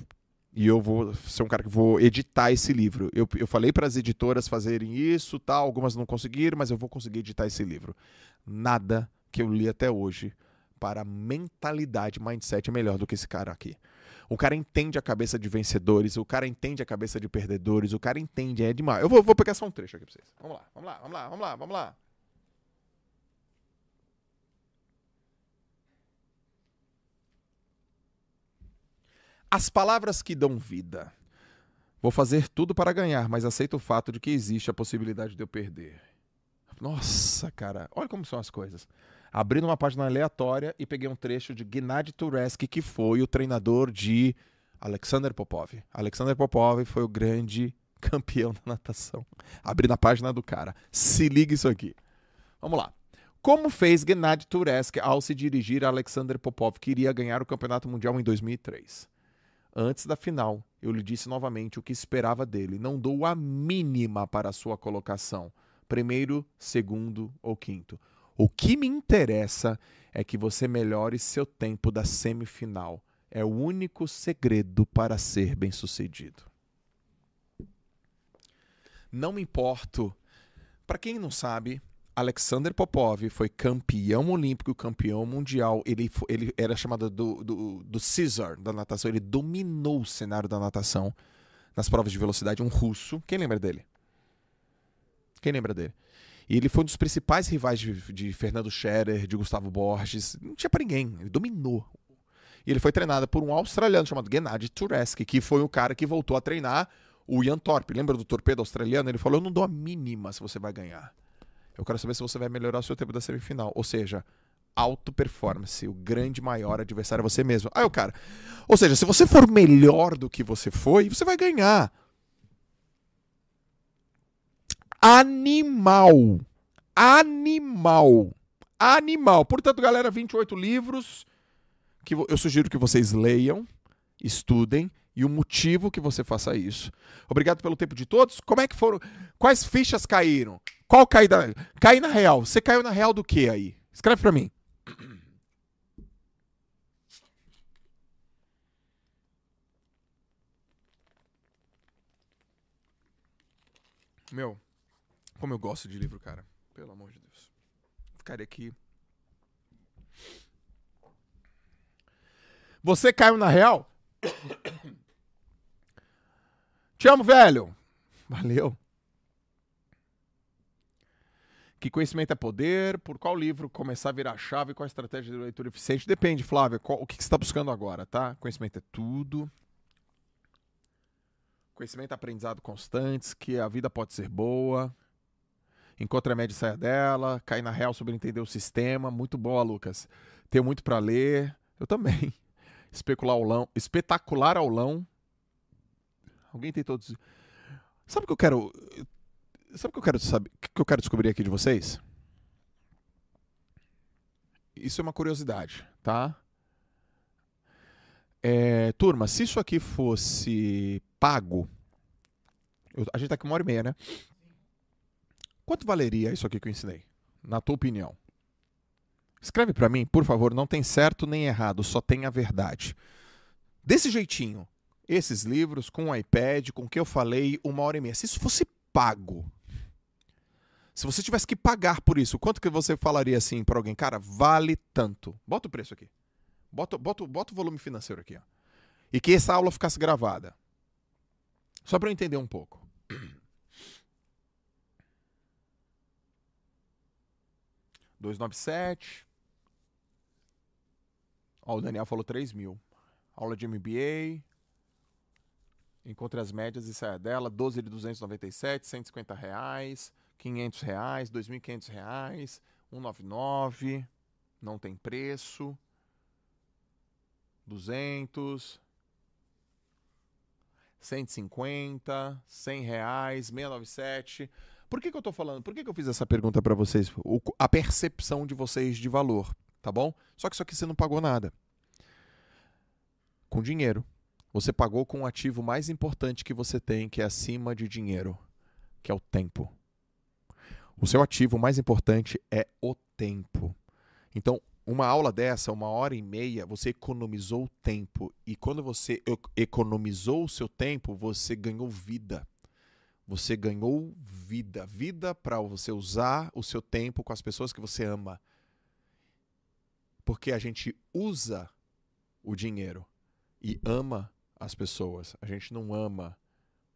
E eu vou ser um cara que vou editar esse livro. Eu, eu falei para as editoras fazerem isso, tal. Algumas não conseguiram, mas eu vou conseguir editar esse livro. Nada que eu li até hoje para mentalidade, mindset é melhor do que esse cara aqui. O cara entende a cabeça de vencedores, o cara entende a cabeça de perdedores, o cara entende, é demais. Eu vou, vou pegar só um trecho aqui pra vocês. Vamos lá, vamos lá, vamos lá, vamos lá, vamos lá. As palavras que dão vida. Vou fazer tudo para ganhar, mas aceito o fato de que existe a possibilidade de eu perder. Nossa, cara, olha como são as coisas. Abri numa página aleatória e peguei um trecho de Gennady Tureski, que foi o treinador de Alexander Popov. Alexander Popov foi o grande campeão da natação. Abri na página do cara. Se liga isso aqui. Vamos lá. Como fez Gennady Tureski ao se dirigir a Alexander Popov, que iria ganhar o Campeonato Mundial em 2003? Antes da final, eu lhe disse novamente o que esperava dele. Não dou a mínima para a sua colocação. Primeiro, segundo ou quinto. O que me interessa é que você melhore seu tempo da semifinal. É o único segredo para ser bem-sucedido. Não me importo. Para quem não sabe, Alexander Popov foi campeão olímpico, campeão mundial. Ele, ele era chamado do, do, do Caesar da natação. Ele dominou o cenário da natação nas provas de velocidade. Um russo. Quem lembra dele? Quem lembra dele? E ele foi um dos principais rivais de, de Fernando Scherer, de Gustavo Borges. Não tinha pra ninguém. Ele dominou. E ele foi treinado por um australiano chamado Gennady Tureski, que foi o cara que voltou a treinar o Ian Thorpe. Lembra do torpedo australiano? Ele falou: Eu não dou a mínima se você vai ganhar. Eu quero saber se você vai melhorar o seu tempo da semifinal. Ou seja, alto performance. O grande maior adversário é você mesmo. Aí o cara. Ou seja, se você for melhor do que você foi, você vai ganhar. Animal. Animal. animal. Portanto, galera, 28 livros que eu sugiro que vocês leiam, estudem e o motivo que você faça isso. Obrigado pelo tempo de todos. Como é que foram? Quais fichas caíram? Qual caída? Caí na real. Você caiu na real do que aí? Escreve pra mim. Meu, como eu gosto de livro, cara. Pelo amor de Deus. Ficaria aqui. Você caiu na real? Te amo, velho. Valeu. Que conhecimento é poder? Por qual livro começar a virar chave? Qual a estratégia de leitura eficiente? Depende, Flávia. qual- o que você está buscando agora, tá? Conhecimento é tudo. Conhecimento e aprendizado constantes, que a vida pode ser boa. Encontre a média e saia dela. Cair na real sobre entender o sistema. Muito boa, Lucas. Tenho muito para ler. Eu também. Especular aulão. Espetacular aulão. Alguém tem todos. Sabe o que eu quero. Sabe o que eu quero saber? Que eu quero descobrir aqui de vocês? Isso é uma curiosidade, tá? É, turma, se isso aqui fosse pago, eu- a gente tá aqui uma hora e meia, né? Quanto valeria isso aqui que eu ensinei? Na tua opinião? Escreve pra mim, por favor, não tem certo nem errado, só tem a verdade. Desse jeitinho, esses livros com o iPad, com o que eu falei, uma hora e meia. Se isso fosse pago, se você tivesse que pagar por isso, quanto que você falaria assim pra alguém? Cara, vale tanto. Bota o preço aqui. Bota, bota, bota o volume financeiro aqui, ó. E que essa aula ficasse gravada. Só pra eu entender um pouco. Dois nove sete. Ó, o Daniel falou 3 mil. Aula de MBA. Encontre as médias e saia dela. 12 de 297, 150 reais, 500 reais, 2.500 reais, 199. Não tem preço. 200. 150, 100 reais, 697. Por que, que eu tô falando? Por que, que eu fiz essa pergunta para vocês? O- a percepção de vocês de valor, tá bom? Só que isso aqui você não pagou nada. Com dinheiro. Você pagou com o ativo mais importante que você tem, que é acima de dinheiro, que é o tempo. O seu ativo mais importante é o tempo. Então, uma aula dessa, uma hora e meia, você economizou tempo. E quando você economizou o seu tempo, você ganhou vida. Você ganhou vida. Vida para você usar o seu tempo com as pessoas que você ama. Porque a gente usa o dinheiro e ama as pessoas. A gente não ama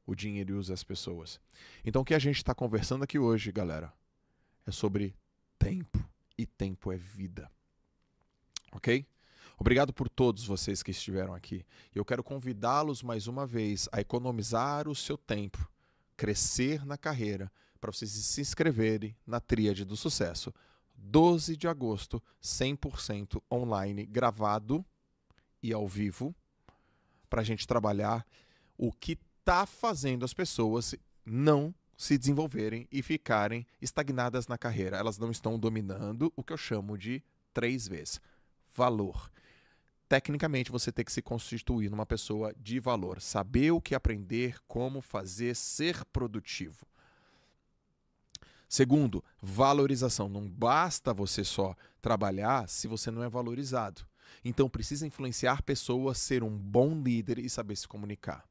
o dinheiro e usa as pessoas. Então o que a gente está conversando aqui hoje, galera, é sobre tempo. E tempo é vida. Ok? Obrigado por todos vocês que estiveram aqui. Eu quero convidá-los mais uma vez a economizar o seu tempo, crescer na carreira, para vocês se inscreverem na Tríade do Sucesso. 12 de agosto, 100% online, gravado e ao vivo, para a gente trabalhar o que está fazendo as pessoas não se desenvolverem e ficarem estagnadas na carreira. Elas não estão dominando o que eu chamo de três vezes valor. Tecnicamente, você tem que se constituir numa pessoa de valor, saber o que aprender, como fazer, ser produtivo. Segundo, valorização. Não basta você só trabalhar se você não é valorizado. Então, precisa influenciar pessoas, ser um bom líder e saber se comunicar.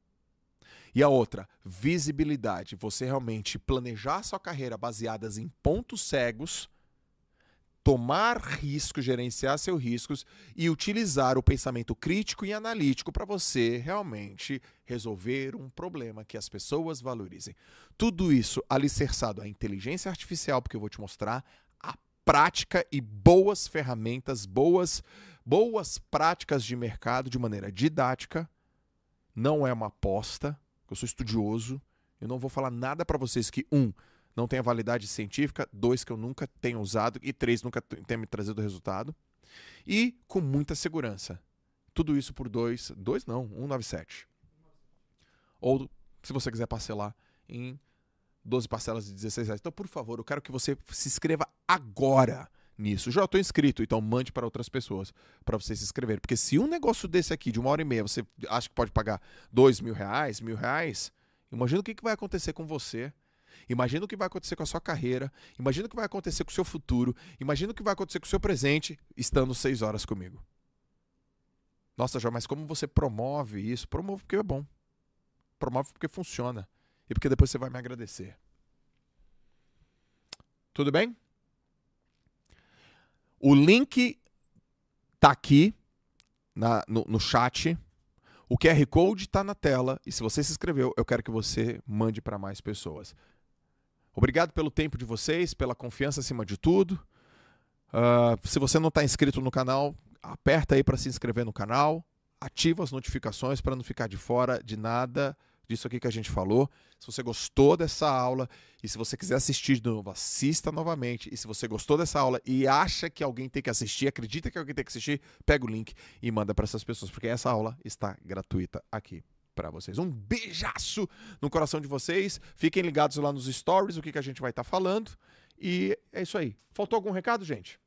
E a outra, visibilidade. Você realmente planejar sua carreira baseadas em pontos cegos, tomar riscos, gerenciar seus riscos e utilizar o pensamento crítico e analítico para você realmente resolver um problema que as pessoas valorizem. Tudo isso alicerçado à inteligência artificial, porque eu vou te mostrar a prática e boas ferramentas, boas boas práticas de mercado de maneira didática. Não é uma aposta. Eu sou estudioso. Eu não vou falar nada para vocês que um não tenha validade científica, dois que eu nunca tenha usado e três nunca tenha me trazido resultado. E com muita segurança. Tudo isso por dois, dois não, 197. Ou se você quiser parcelar em 12 parcelas de 16 reais. Então, por favor, eu quero que você se inscreva agora. Nisso. Já estou inscrito, então mande para outras pessoas para vocês se inscreverem. Porque se um negócio desse aqui, de uma hora e meia, você acha que pode pagar dois mil reais, mil reais, imagina o que, que vai acontecer com você. Imagina o que vai acontecer com a sua carreira. Imagina o que vai acontecer com o seu futuro. Imagina o que vai acontecer com o seu presente estando seis horas comigo. Nossa, Jó, mas como você promove isso? Promove porque é bom. Promove porque funciona. E porque depois você vai me agradecer. Tudo bem? O link tá aqui na- no, no chat. O QR Code está na tela. E se você se inscreveu, eu quero que você mande para mais pessoas. Obrigado pelo tempo de vocês, pela confiança acima de tudo. Ah, se você não está inscrito no canal, aperta aí para se inscrever no canal. Ativa as notificações para não ficar de fora de nada disso aqui que a gente falou. Se você gostou dessa aula e se você quiser assistir de novo, assista novamente. E se você gostou dessa aula e acha que alguém tem que assistir, acredita que alguém tem que assistir, pega o link e manda para essas pessoas, porque essa aula está gratuita aqui para vocês. Um beijaço no coração de vocês. Fiquem ligados lá nos stories, o que, que a gente vai estar falando. E é isso aí. Faltou algum recado, gente?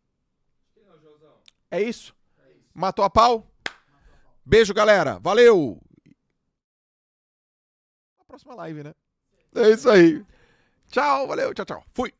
É isso? Matou a pau? Beijo, galera. Valeu! Próxima live, né? É isso aí. Tchau, valeu, tchau, tchau. Fui.